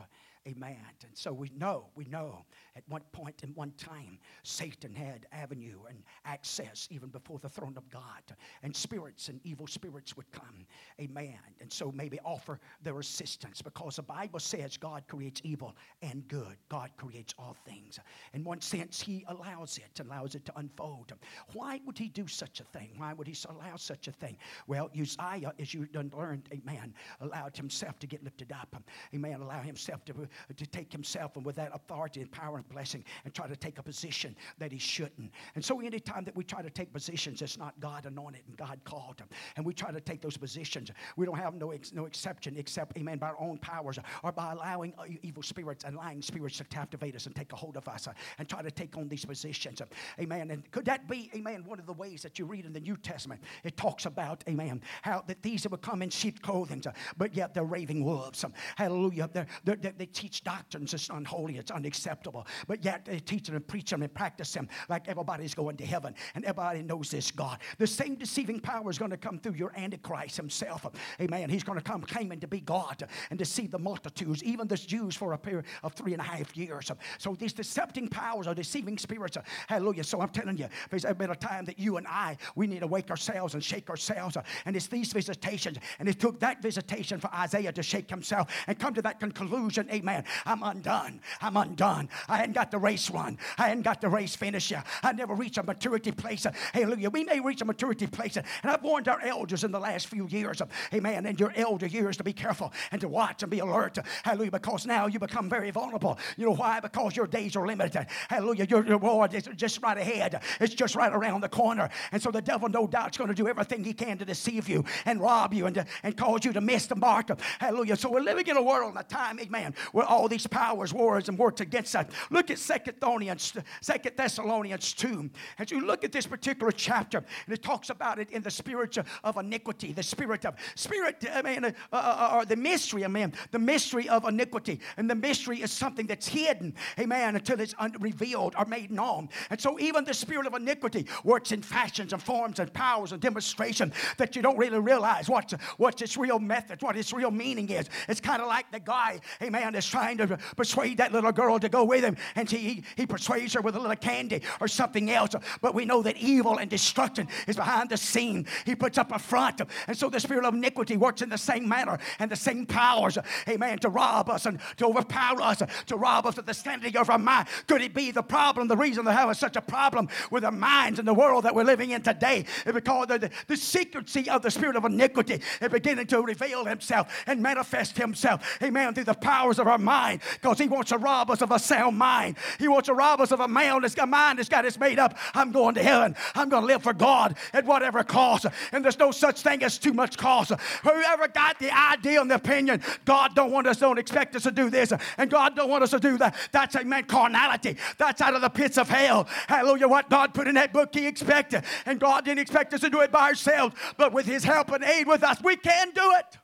Amen. And so we know, we know at one point in one time, Satan had avenue and access even before the throne of God. And spirits and evil spirits would come. Amen. And so maybe offer their assistance because the Bible says God creates evil and good. God creates all things. In one sense, He allows it, allows it to unfold. Why would He do such a thing? Why would He allow such a thing? Well, Uzziah, as you done learned, amen, allowed himself to get lifted up. Amen. Allow himself to to take himself and with that authority and power and blessing and try to take a position that he shouldn't. And so, anytime that we try to take positions that's not God anointed and God called, him. and we try to take those positions, we don't have no, ex- no exception except, amen, by our own powers or by allowing uh, evil spirits and lying spirits to captivate us and take a hold of us uh, and try to take on these positions. Amen. And could that be, amen, one of the ways that you read in the New Testament? It talks about, amen, how that these have come in sheep clothing, but yet they're raving wolves. Hallelujah. They're, they're, they teach doctrines it's unholy, it's unacceptable. But yet they teach them and preach them and practice them like everybody's going to heaven and everybody knows this God. The same deceiving power is going to come through your Antichrist himself. Amen. He's going to come claiming to be God and deceive the multitudes, even the Jews for a period of three and a half years. So these decepting powers are deceiving spirits. Hallelujah. So I'm telling you, there's been a time that you and I, we need to wake ourselves and shake ourselves. And it's these visitations. And it took that visitation for Isaiah to shake himself and come to that conclusion. Amen. I'm undone. I'm undone. I hadn't got the race run. I hadn't got the race finish yet. I never reached a maturity place. Hallelujah. We may reach a maturity place. And I've warned our elders in the last few years, of amen, in your elder years to be careful and to watch and be alert. Hallelujah. Because now you become very vulnerable. You know why? Because your days are limited. Hallelujah. Your reward is just right ahead. It's just right around the corner. And so the devil, no doubt, is going to do everything he can to deceive you and rob you and, to, and cause you to miss the mark. Hallelujah. So we're living in a world and a time, amen, where all these powers, wars, and works against us. Look at Second Thessalonians, Second Thessalonians 2. As you look at this particular chapter, and it talks about it in the spirit of iniquity, the spirit of spirit, I mean, uh, uh, uh, or the mystery, I mean, the mystery of iniquity. And the mystery is something that's hidden, amen, until it's revealed or made known. And so even the spirit of iniquity works in fashions and forms and powers and demonstration that you don't really realize what, what its real method, what its real meaning is. It's kind of like the guy, amen, trying to persuade that little girl to go with him, and he, he persuades her with a little candy or something else. But we know that evil and destruction is behind the scene. He puts up a front, and so the spirit of iniquity works in the same manner and the same powers, amen, to rob us and to overpower us, to rob us of the sanity of our mind. Could it be the problem, the reason they're having such a problem with our minds in the world that we're living in today It's because the, the secrecy of the spirit of iniquity is beginning to reveal himself and manifest himself, amen, through the powers of our mind because he wants to rob us of a sound mind. He wants to rob us of a man that's got mind that's got his made up. I'm going to heaven. I'm going to live for God at whatever cost. And there's no such thing as too much cost. Whoever got the idea and the opinion, God don't want us, don't expect us to do this, and God don't want us to do that. That's a man carnality. That's out of the pits of hell. Hallelujah. What God put in that book, He expected. And God didn't expect us to do it by ourselves, but with His help and aid with us, we can do it.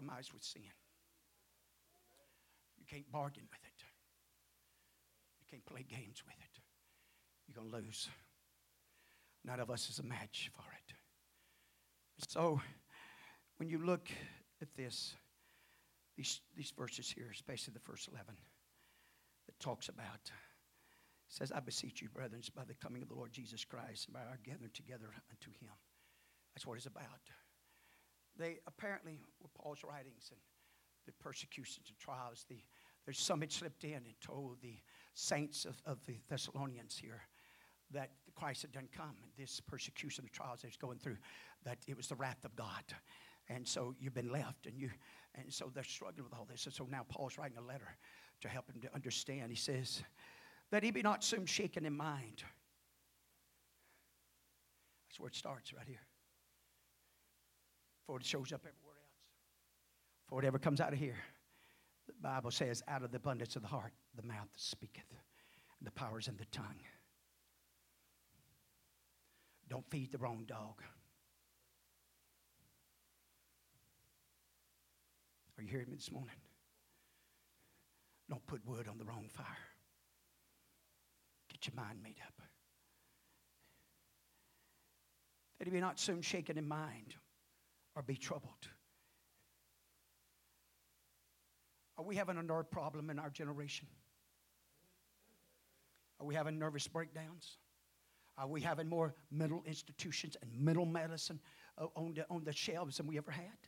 Compromise with sin. You can't bargain with it. You can't play games with it. You're going to lose. None of us is a match for it. So, when you look at this, these, these verses here, especially the first 11, that talks about, says, I beseech you, brethren, by the coming of the Lord Jesus Christ by our gathering together unto him. That's what it's about. They apparently were Paul's writings and the persecutions and trials, the, There's some had slipped in and told the saints of, of the Thessalonians here that Christ had done come and this persecution and trials he's going through, that it was the wrath of God. And so you've been left and you and so they're struggling with all this. And so now Paul's writing a letter to help him to understand. He says, that he be not soon shaken in mind. That's where it starts right here. Before it shows up everywhere else. Before it ever comes out of here. The Bible says, out of the abundance of the heart, the mouth speaketh, the powers in the tongue. Don't feed the wrong dog. Are you hearing me this morning? Don't put wood on the wrong fire. Get your mind made up. That he be not soon shaken in mind or be troubled. Are we having a nerve problem in our generation? Are we having nervous breakdowns? Are we having more mental institutions and mental medicine uh, on the, on the shelves than we ever had?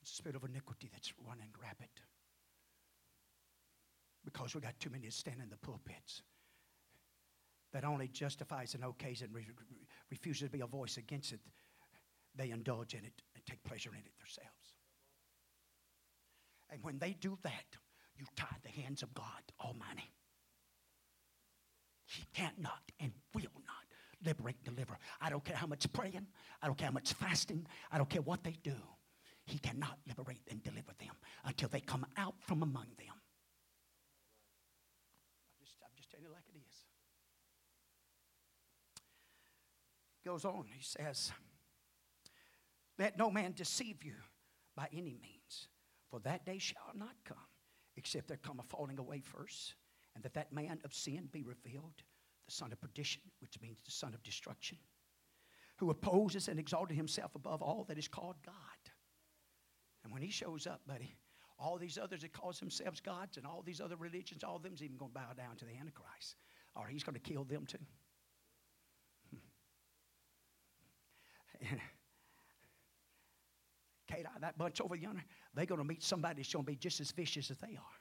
It's the spirit of iniquity that's running rapid. Because we got too many standing in the pulpits that only justifies and okays and re- re- refuses to be a voice against it. They indulge in it and take pleasure in it themselves. And when they do that, you tie the hands of God Almighty. He cannot and will not liberate deliver. I don't care how much praying, I don't care how much fasting, I don't care what they do. He cannot liberate and deliver them until they come out from among them. I'm just, I'm just telling you like it is. Goes on, he says, Let no man deceive you by any means, for that day shall not come, except there come a falling away first, and that that man of sin be revealed, the son of perdition, which means the son of destruction, who opposes and exalted himself above all that is called God and when he shows up, buddy, all these others that call themselves gods and all these other religions, all of them's even going to bow down to the Antichrist. Or he's going to kill them too. Kate, that bunch over yonder, they're going to meet somebody that's going to be just as vicious as they are.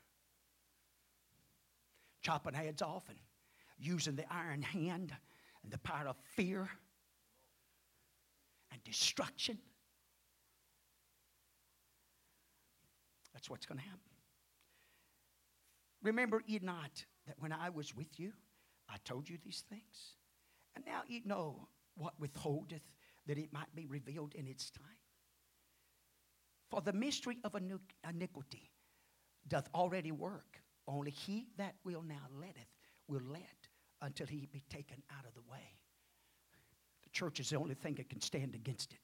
Chopping heads off and using the iron hand and the power of fear and destruction. That's what's going to happen. Remember ye not that when I was with you, I told you these things? And now ye know what withholdeth, that it might be revealed in its time. For the mystery of iniquity doth already work. Only he that will now letteth will let until he be taken out of the way. The church is the only thing that can stand against it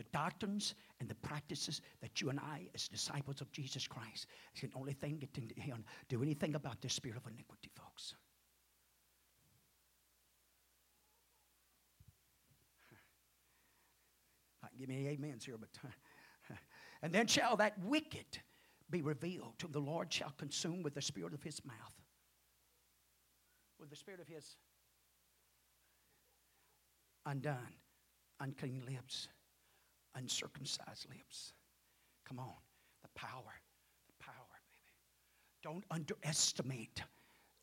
the doctrines and the practices that you and I, as disciples of Jesus Christ, is the only thing that can do anything about the spirit of iniquity, folks. Give me amens here, but and then shall that wicked be revealed, whom the Lord shall consume with the spirit of his mouth, with the spirit of his undone, unclean lips uncircumcised lips. Come on. The power. The power, baby. Don't underestimate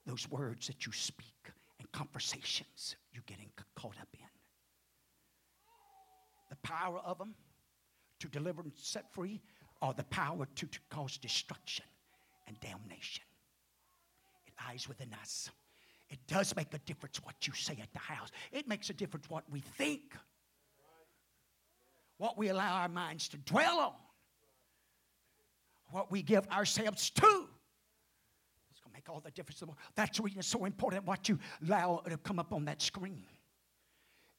those words that you speak and conversations you're getting caught up in. The power of them to deliver and set free, or the power to, to cause destruction and damnation. It lies within us. It does make a difference what you say at the house. It makes a difference what we think what we allow our minds to dwell on, what we give ourselves to. Make all the difference. That's the reason it's so important what you allow to come up on that screen.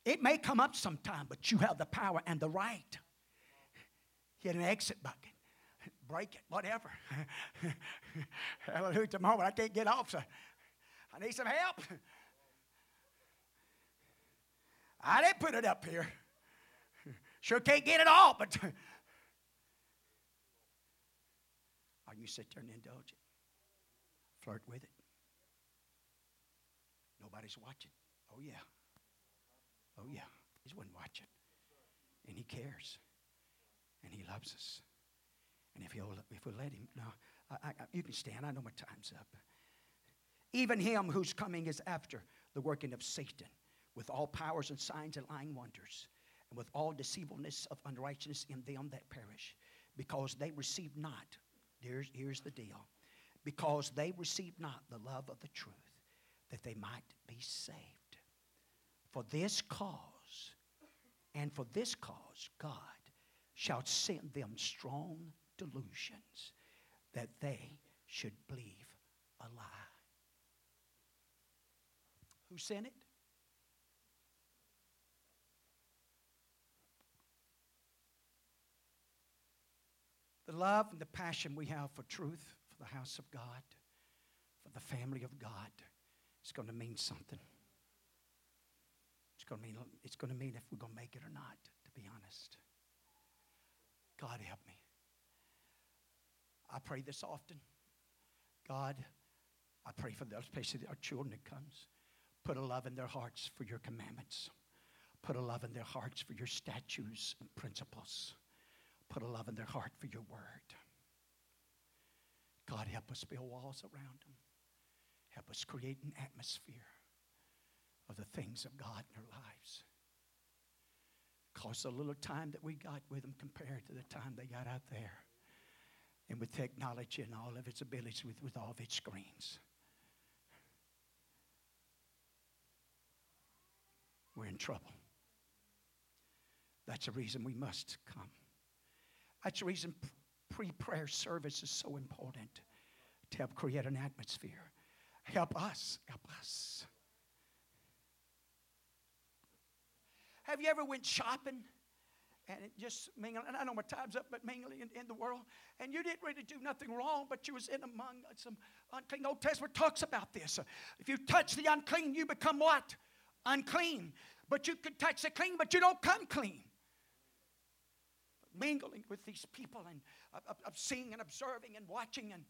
It may come up sometime, but you have the power and the right. Get an exit bucket, break it, whatever. Hallelujah. Moment, I can't get off, so I need some help. I didn't put it up here. Sure can't get it all, but. or you sit there and indulge it, flirt with it. Nobody's watching. Oh, yeah. Oh, yeah. He's one watching. And he cares. And he loves us. And if he'll, if we'll let him, no, I, I, you can stand. I know my time's up. Even him whose coming is after the working of Satan, with all powers and signs and lying wonders, and with all deceivableness of unrighteousness in them that perish, because they receive not. Here's, here's the deal. Because they receive not the love of the truth, that they might be saved. For this cause, and for this cause, God shall send them strong delusions that they should believe a lie. Who sent it? The love and the passion we have for truth, for the house of God, for the family of God, it's going to mean something. Going to mean, it's going to mean if we're going to make it or not, to be honest. God help me. I pray this often. God, I pray for those, especially our children that comes. Put a love in their hearts for your commandments. Put a love in their hearts for your statutes and principles. Put a love in their heart for your word. God, help us build walls around them. Help us create an atmosphere of the things of God in their lives. Cause the little time that we got with them compared to the time they got out there. And with technology and all of its abilities, with, with all of its screens. We're in trouble. That's the reason we must come. That's the reason pre prayer service is so important to help create an atmosphere. Help us, help us. Have you ever went shopping and just mingling? And I know my time's up, but mingling in, in, the world, and you didn't really do nothing wrong, but you was in among some unclean. Old Testament talks about this. If you touch the unclean, you become what? Unclean. But you can touch the clean, but you don't come clean mingling with these people and of, of seeing and observing and watching and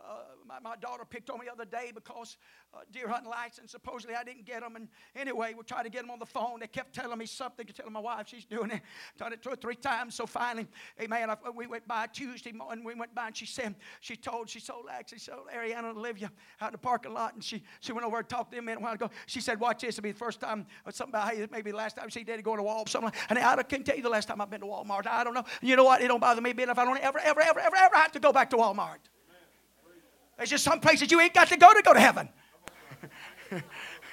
uh, my, my, daughter picked on me the other day because uh, deer hunting license, supposedly I didn't get them. And anyway, we tried to get them on the phone. They kept telling me something, telling my wife she's doing it. Done it two or three times. So finally, amen, I, we went by Tuesday morning. We went by and she said, she told, she told actually, she told Ariana and Olivia out in the parking lot. And she, she went over and talked to them a minute while ago. She said, watch this. It'll be the first time, or something about, hey, maybe the last time she did go to Walmart. Something like, and I can't tell you the last time I've been to Walmart. I don't know. You know what? It don't bother me a bit if I don't ever, ever, ever, ever, ever have to go back to Walmart. There's just some places you ain't got to go to go to heaven.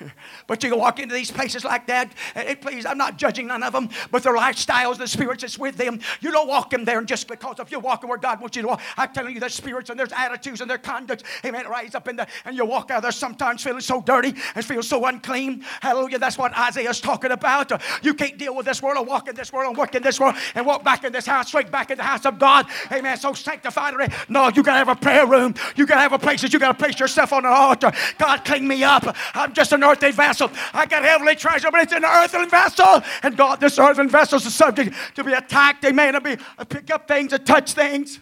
But you walk into these places like that. And please, I'm not judging none of them, but their lifestyles, the spirits that's with them. You don't walk in there and just because if you're walking where God wants you to walk, I'm telling you, there's spirits and there's attitudes and their conduct. Amen. Rise up in there and you walk out there sometimes feeling so dirty and feel so unclean. Hallelujah. That's what Isaiah's talking about. You can't deal with this world or walk in this world and work in this world and walk back in this house, straight back in the house of God. Amen. So sanctified. No, you gotta have a prayer room. You gotta have a place that you gotta place yourself on an altar. God, clean me up. I'm just an earthly vessel. I got heavenly treasure, but it's an earthly vessel. And God, this earthen vessel is subject to be attacked. Amen. To be uh, pick up things and touch things.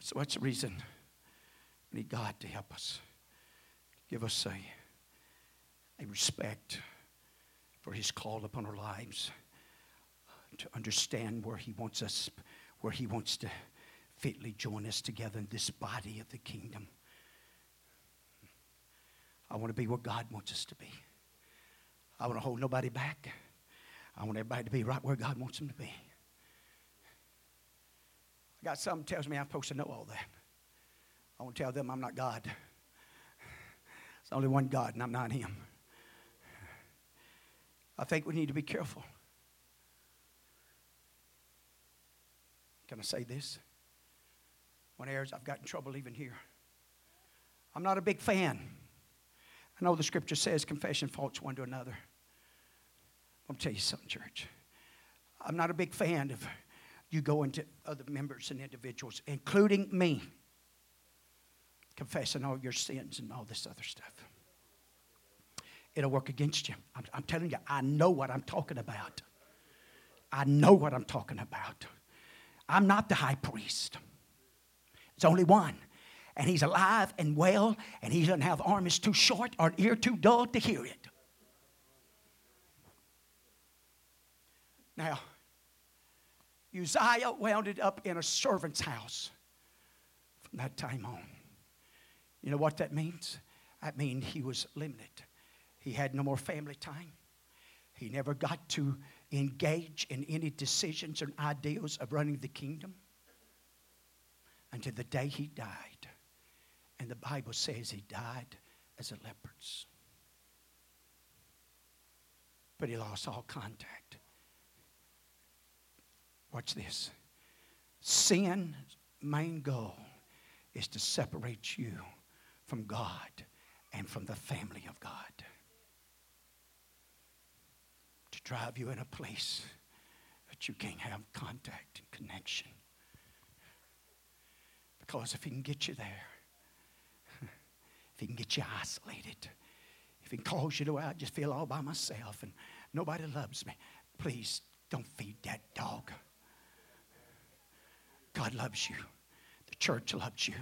So what's the reason? We need God to help us. Give us a, a respect for his call upon our lives. To understand where he wants us where He wants to fitly join us together in this body of the kingdom. I want to be where God wants us to be. I want to hold nobody back. I want everybody to be right where God wants them to be. I got something tells me I'm supposed to know all that. I want to tell them I'm not God. There's only one God, and I'm not Him. I think we need to be careful. Can I say this? One areas I've got in trouble even here. I'm not a big fan. I know the scripture says confession faults one to another. I'm tell you something, church. I'm not a big fan of you going to other members and individuals, including me, confessing all your sins and all this other stuff. It'll work against you. I'm, I'm telling you, I know what I'm talking about. I know what I'm talking about. I'm not the high priest. It's only one. And he's alive and well, and he doesn't have arm is too short or ear too dull to hear it. Now, Uzziah wound it up in a servant's house from that time on. You know what that means? That means he was limited. He had no more family time. He never got to engage in any decisions or ideals of running the kingdom until the day he died. And the Bible says he died as a leper. But he lost all contact. Watch this. Sin's main goal is to separate you from God and from the family of God. Drive you in a place that you can't have contact and connection. Because if he can get you there, if he can get you isolated, if he can cause you to I just feel all by myself and nobody loves me, please don't feed that dog. God loves you. The church loves you.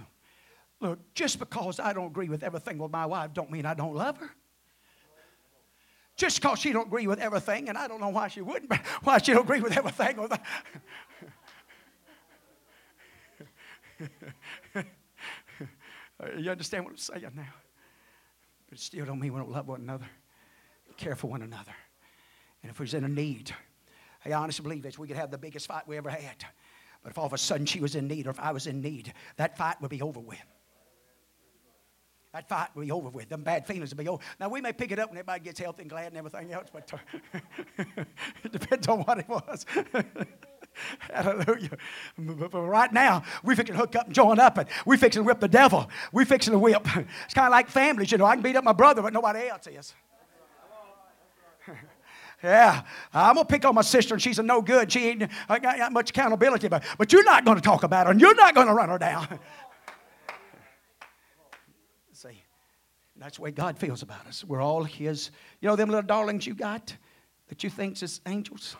Look, just because I don't agree with everything with my wife don't mean I don't love her. Just because she don't agree with everything, and I don't know why she wouldn't, but why she don't agree with everything. You understand what I'm saying now? But it still don't mean we don't love one another. Care for one another. And if was in a need, I honestly believe this, we could have the biggest fight we ever had. But if all of a sudden she was in need or if I was in need, that fight would be over with. That fight will be over with. Them bad feelings will be over. Now, we may pick it up when everybody gets healthy and glad and everything else, but uh, it depends on what it was. Hallelujah. But right now, we fixing to hook up and join up, and we fixing to whip the devil. We fixing to whip. It's kind of like families, you know. I can beat up my brother, but nobody else is. Yeah, I'm gonna pick on my sister, and she's a no good. She ain't got much accountability, but but you're not gonna talk about her, and you're not gonna run her down. See, that's the way God feels about us. We're all His. You know them little darlings you got that you think's is angels.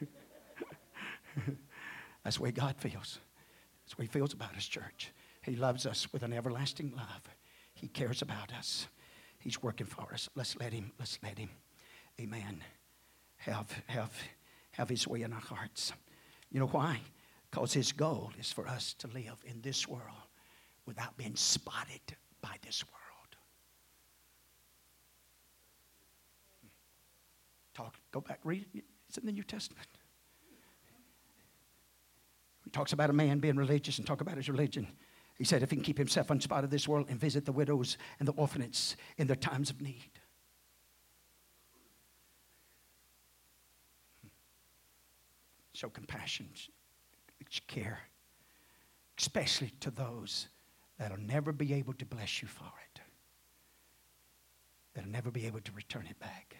that's the way God feels. That's the way He feels about His church. He loves us with an everlasting love. He cares about us. He's working for us. Let's let Him. Let's let Him. Amen have, have, have his way in our hearts. You know why? Because his goal is for us to live in this world without being spotted by this world. Talk, go back, read it. It's in the New Testament. He talks about a man being religious and talk about his religion. He said, if he can keep himself unspotted this world and visit the widows and the orphans in their times of need. show compassion, care, especially to those that'll never be able to bless you for it, that'll never be able to return it back.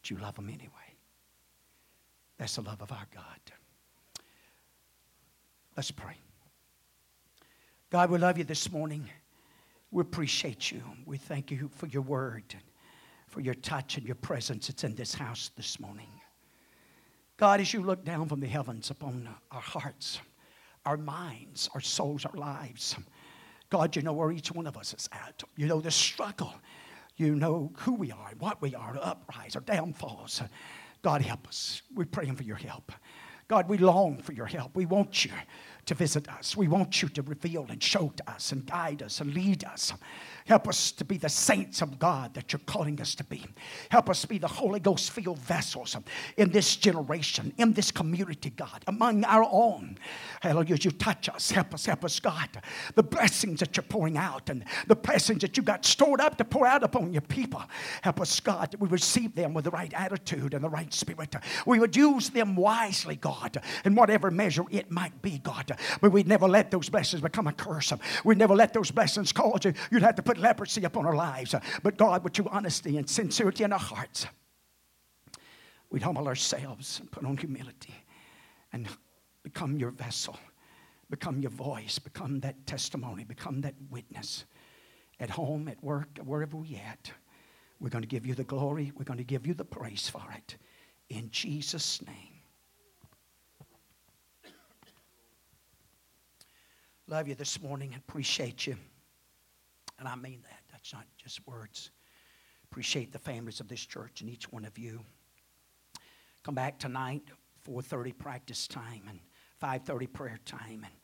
But you love them anyway. That's the love of our God. Let's pray. God, we love you this morning. We appreciate you. We thank you for your word, for your touch and your presence. It's in this house this morning. God, as you look down from the heavens upon our hearts, our minds, our souls, our lives, God, you know where each one of us is at. You know the struggle. You know who we are, what we are, uprise, or downfalls. God, help us. We're praying for your help. God, we long for your help. We want you to visit us. We want you to reveal and show to us and guide us and lead us. Help us to be the saints of God that you're calling us to be. Help us be the Holy Ghost filled vessels in this generation, in this community, God, among our own. Hallelujah. You touch us. Help us, help us, God. The blessings that you're pouring out and the blessings that you got stored up to pour out upon your people. Help us, God, that we receive them with the right attitude and the right spirit. We would use them wisely, God, in whatever measure it might be, God. But we'd never let those blessings become a curse. We'd never let those blessings cause you. You'd have to put leprosy upon our lives. But God, with true honesty and sincerity in our hearts, we'd humble ourselves and put on humility and become your vessel, become your voice, become that testimony, become that witness at home, at work, wherever we at. We're going to give you the glory. We're going to give you the praise for it. In Jesus' name. Love you this morning appreciate you. And I mean that. That's not just words. Appreciate the families of this church and each one of you. Come back tonight, 4:30 practice time and 5:30 prayer time, and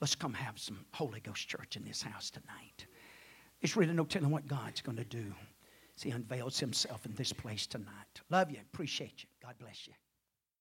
let's come have some Holy Ghost church in this house tonight. There's really no telling what God's going to do. As He unveils Himself in this place tonight. Love you. Appreciate you. God bless you.